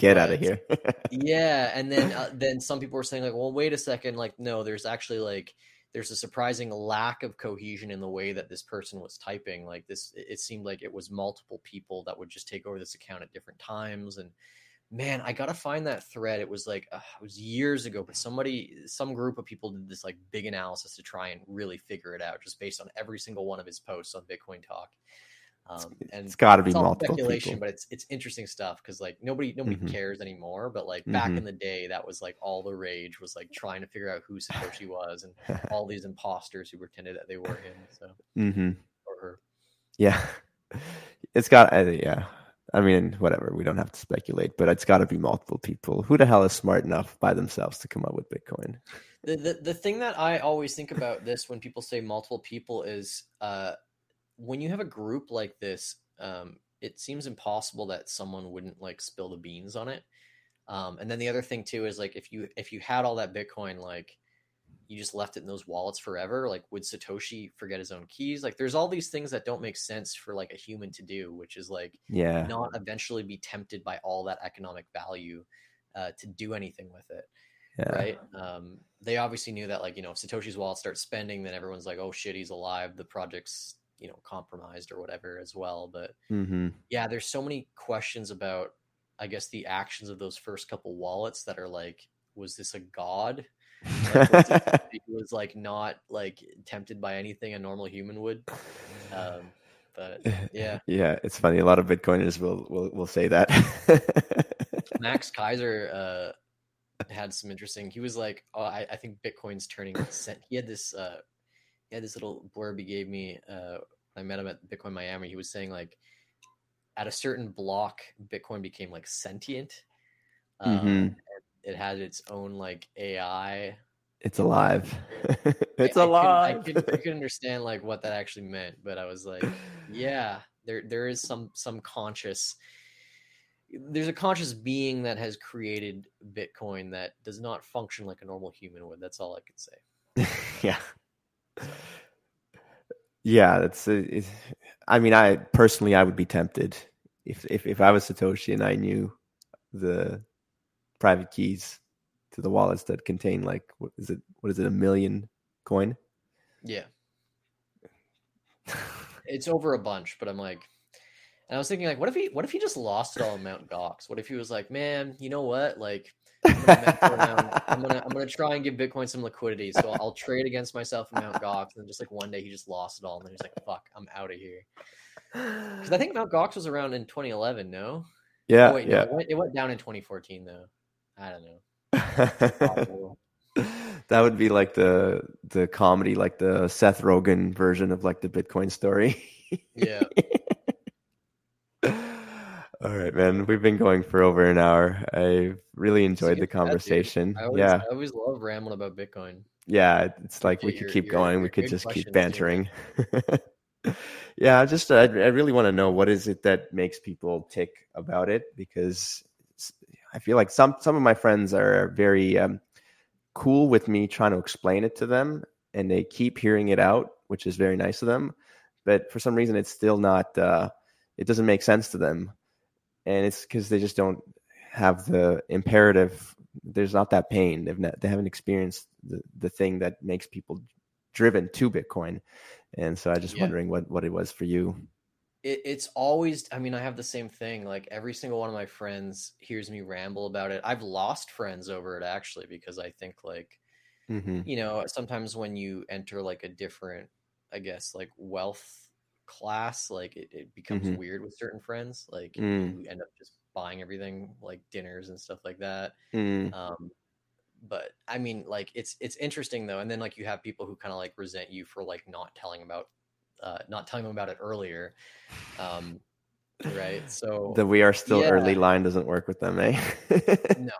Get out of here. *laughs* yeah, and then uh, then some people were saying like, well, wait a second, like no, there's actually like there's a surprising lack of cohesion in the way that this person was typing. Like this, it seemed like it was multiple people that would just take over this account at different times. And man, I gotta find that thread. It was like uh, it was years ago, but somebody, some group of people did this like big analysis to try and really figure it out, just based on every single one of his posts on Bitcoin Talk. Um, and it's got to be multiple speculation, people. but it's it's interesting stuff because like nobody nobody mm-hmm. cares anymore. But like back mm-hmm. in the day, that was like all the rage was like trying to figure out who *laughs* Satoshi was and all these imposters who pretended that they were him. So mm-hmm. or her. Yeah, *laughs* it's got uh, yeah. I mean, whatever. We don't have to speculate, but it's got to be multiple people. Who the hell is smart enough by themselves to come up with Bitcoin? The, the the thing that I always think about *laughs* this when people say multiple people is uh when you have a group like this, um, it seems impossible that someone wouldn't like spill the beans on it. Um, and then the other thing too is like if you if you had all that Bitcoin, like you just left it in those wallets forever, like would Satoshi forget his own keys? Like there's all these things that don't make sense for like a human to do, which is like yeah, not eventually be tempted by all that economic value uh, to do anything with it. Yeah. Right. Um, they obviously knew that like, you know, if Satoshi's wallet starts spending, then everyone's like, oh shit, he's alive. The project's you know compromised or whatever as well but mm-hmm. yeah there's so many questions about i guess the actions of those first couple wallets that are like was this a god like, was, *laughs* was like not like tempted by anything a normal human would um, but yeah *laughs* yeah it's funny a lot of bitcoiners will will, will say that *laughs* max Keiser uh had some interesting he was like oh i, I think bitcoin's turning he had this uh he had this little blurb he gave me. Uh, I met him at Bitcoin Miami. He was saying like, at a certain block, Bitcoin became like sentient. Um, mm-hmm. It had its own like AI. It's alive. *laughs* it's I, alive. I could, I, could, I could understand like what that actually meant, but I was like, yeah, there there is some some conscious. There's a conscious being that has created Bitcoin that does not function like a normal human would. That's all I could say. *laughs* yeah, yeah, that's. Uh, it, I mean, I personally, I would be tempted if if if I was Satoshi and I knew the private keys to the wallets that contain like what is it? What is it? A million coin? Yeah. *laughs* it's over a bunch, but I'm like, and I was thinking like, what if he what if he just lost it all in Mount Gox? What if he was like, man, you know what? Like, I'm gonna, I'm gonna, I'm gonna try and give Bitcoin some liquidity. So I'll trade against myself in Mount Gox, and just like one day he just lost it all, and then he's like, "Fuck, I'm out of here." Because I think Mount Gox was around in 2011. No. Yeah. Oh, wait, yeah. No, it, went, it, went, down in 2014 though. I don't know. *laughs* that would be like the the comedy, like the Seth Rogen version of like the Bitcoin story. yeah. *laughs* All right, man. We've been going for over an hour. I really enjoyed the conversation. I always, yeah, I always love rambling about Bitcoin. Yeah, it's like yeah, we could keep going. we could just keep bantering. *laughs* yeah, I just I, I really want to know what is it that makes people tick about it because I feel like some some of my friends are very um, cool with me trying to explain it to them, and they keep hearing it out, which is very nice of them. But for some reason, it's still not. Uh, it doesn't make sense to them and it's because they just don't have the imperative. There's not that pain. They've not, they haven't experienced the the thing that makes people driven to Bitcoin, and so I just yeah. wondering what what it was for you. It, it's always. I mean, I have the same thing. Like every single one of my friends hears me ramble about it. I've lost friends over it actually because I think like. Mm-hmm. You know, sometimes when you enter like a different, I guess, like wealth class, like it, it becomes mm-hmm. weird with certain friends. Like mm. you end up just buying everything, like dinners and stuff like that. Mm. Um, but I mean, like it's it's interesting though. And then like you have people who kind of like resent you for like not telling about, uh, not telling them about it earlier. Um, right. So *laughs* the we are still yeah. early line doesn't work with them, eh? *laughs* no,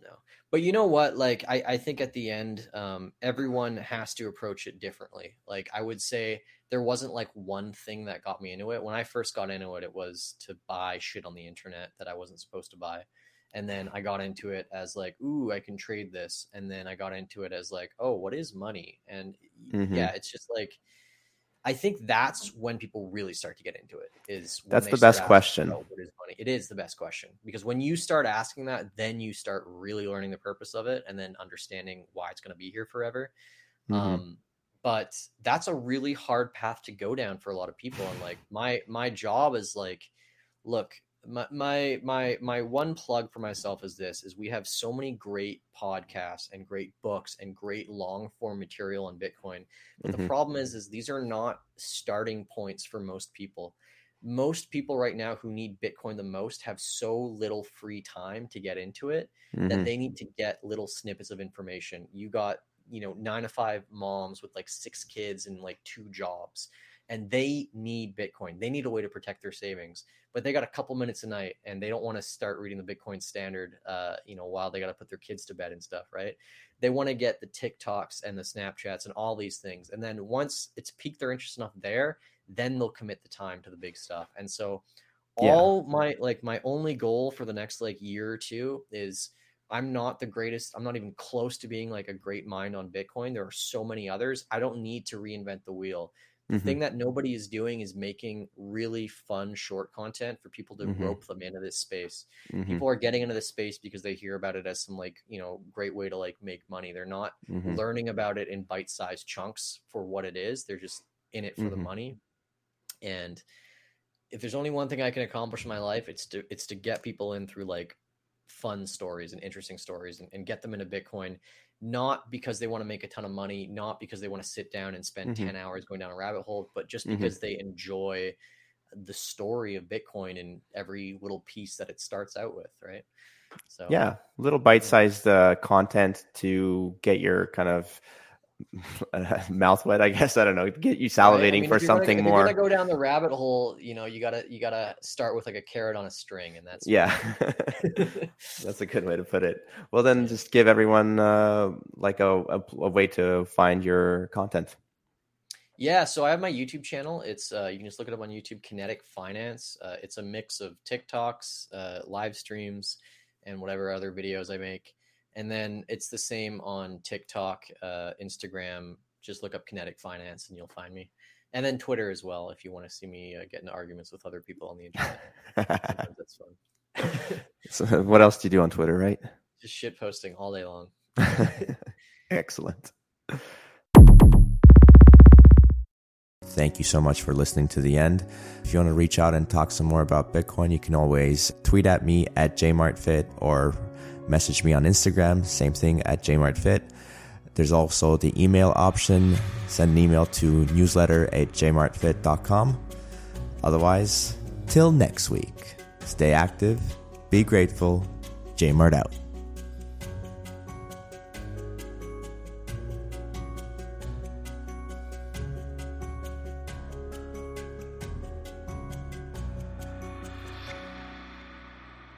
no. but you know what like i, I think at the end um, everyone has to approach it differently like i would say there wasn't like one thing that got me into it when i first got into it it was to buy shit on the internet that i wasn't supposed to buy and then i got into it as like ooh i can trade this and then i got into it as like oh what is money and mm-hmm. yeah it's just like I think that's when people really start to get into it. Is that's the best question. What is money? It is the best question because when you start asking that, then you start really learning the purpose of it and then understanding why it's going to be here forever. Mm-hmm. Um, but that's a really hard path to go down for a lot of people. And like my my job is like, look, my my my my one plug for myself is this is we have so many great podcasts and great books and great long form material on bitcoin but mm-hmm. the problem is is these are not starting points for most people most people right now who need bitcoin the most have so little free time to get into it mm-hmm. that they need to get little snippets of information you got you know 9 to 5 moms with like 6 kids and like two jobs and they need bitcoin they need a way to protect their savings but they got a couple minutes a night and they don't want to start reading the Bitcoin standard, uh, you know, while they got to put their kids to bed and stuff, right? They want to get the TikToks and the Snapchats and all these things. And then once it's piqued their interest enough there, then they'll commit the time to the big stuff. And so all yeah. my like my only goal for the next like year or two is I'm not the greatest. I'm not even close to being like a great mind on Bitcoin. There are so many others. I don't need to reinvent the wheel. The mm-hmm. thing that nobody is doing is making really fun short content for people to mm-hmm. rope them into this space. Mm-hmm. People are getting into this space because they hear about it as some like, you know, great way to like make money. They're not mm-hmm. learning about it in bite-sized chunks for what it is. They're just in it for the mm-hmm. money. And if there's only one thing I can accomplish in my life, it's to it's to get people in through like fun stories and interesting stories and, and get them into Bitcoin not because they want to make a ton of money, not because they want to sit down and spend mm-hmm. 10 hours going down a rabbit hole, but just mm-hmm. because mm-hmm. they enjoy the story of Bitcoin and every little piece that it starts out with, right? So, yeah, little bite sized uh, content to get your kind of *laughs* mouth wet, I guess. I don't know. Get you salivating right? I mean, for something gonna, more. If you're gonna go down the rabbit hole, you know, you gotta you gotta start with like a carrot on a string, and that's yeah, *laughs* that's a good way to put it. Well, then just give everyone uh, like a, a, a way to find your content. Yeah, so I have my YouTube channel. It's uh, you can just look it up on YouTube. Kinetic Finance. Uh, it's a mix of TikToks, uh, live streams, and whatever other videos I make. And then it's the same on TikTok, uh, Instagram. Just look up Kinetic Finance and you'll find me. And then Twitter as well if you want to see me uh, get into arguments with other people on the internet. that's fun. *laughs* so, what else do you do on Twitter, right? Just shit posting all day long. *laughs* Excellent. Thank you so much for listening to the end. If you want to reach out and talk some more about Bitcoin, you can always tweet at me at jmartfit or Message me on Instagram, same thing at jmartfit. There's also the email option. Send an email to newsletter at jmartfit.com. Otherwise, till next week, stay active, be grateful, Jmart out.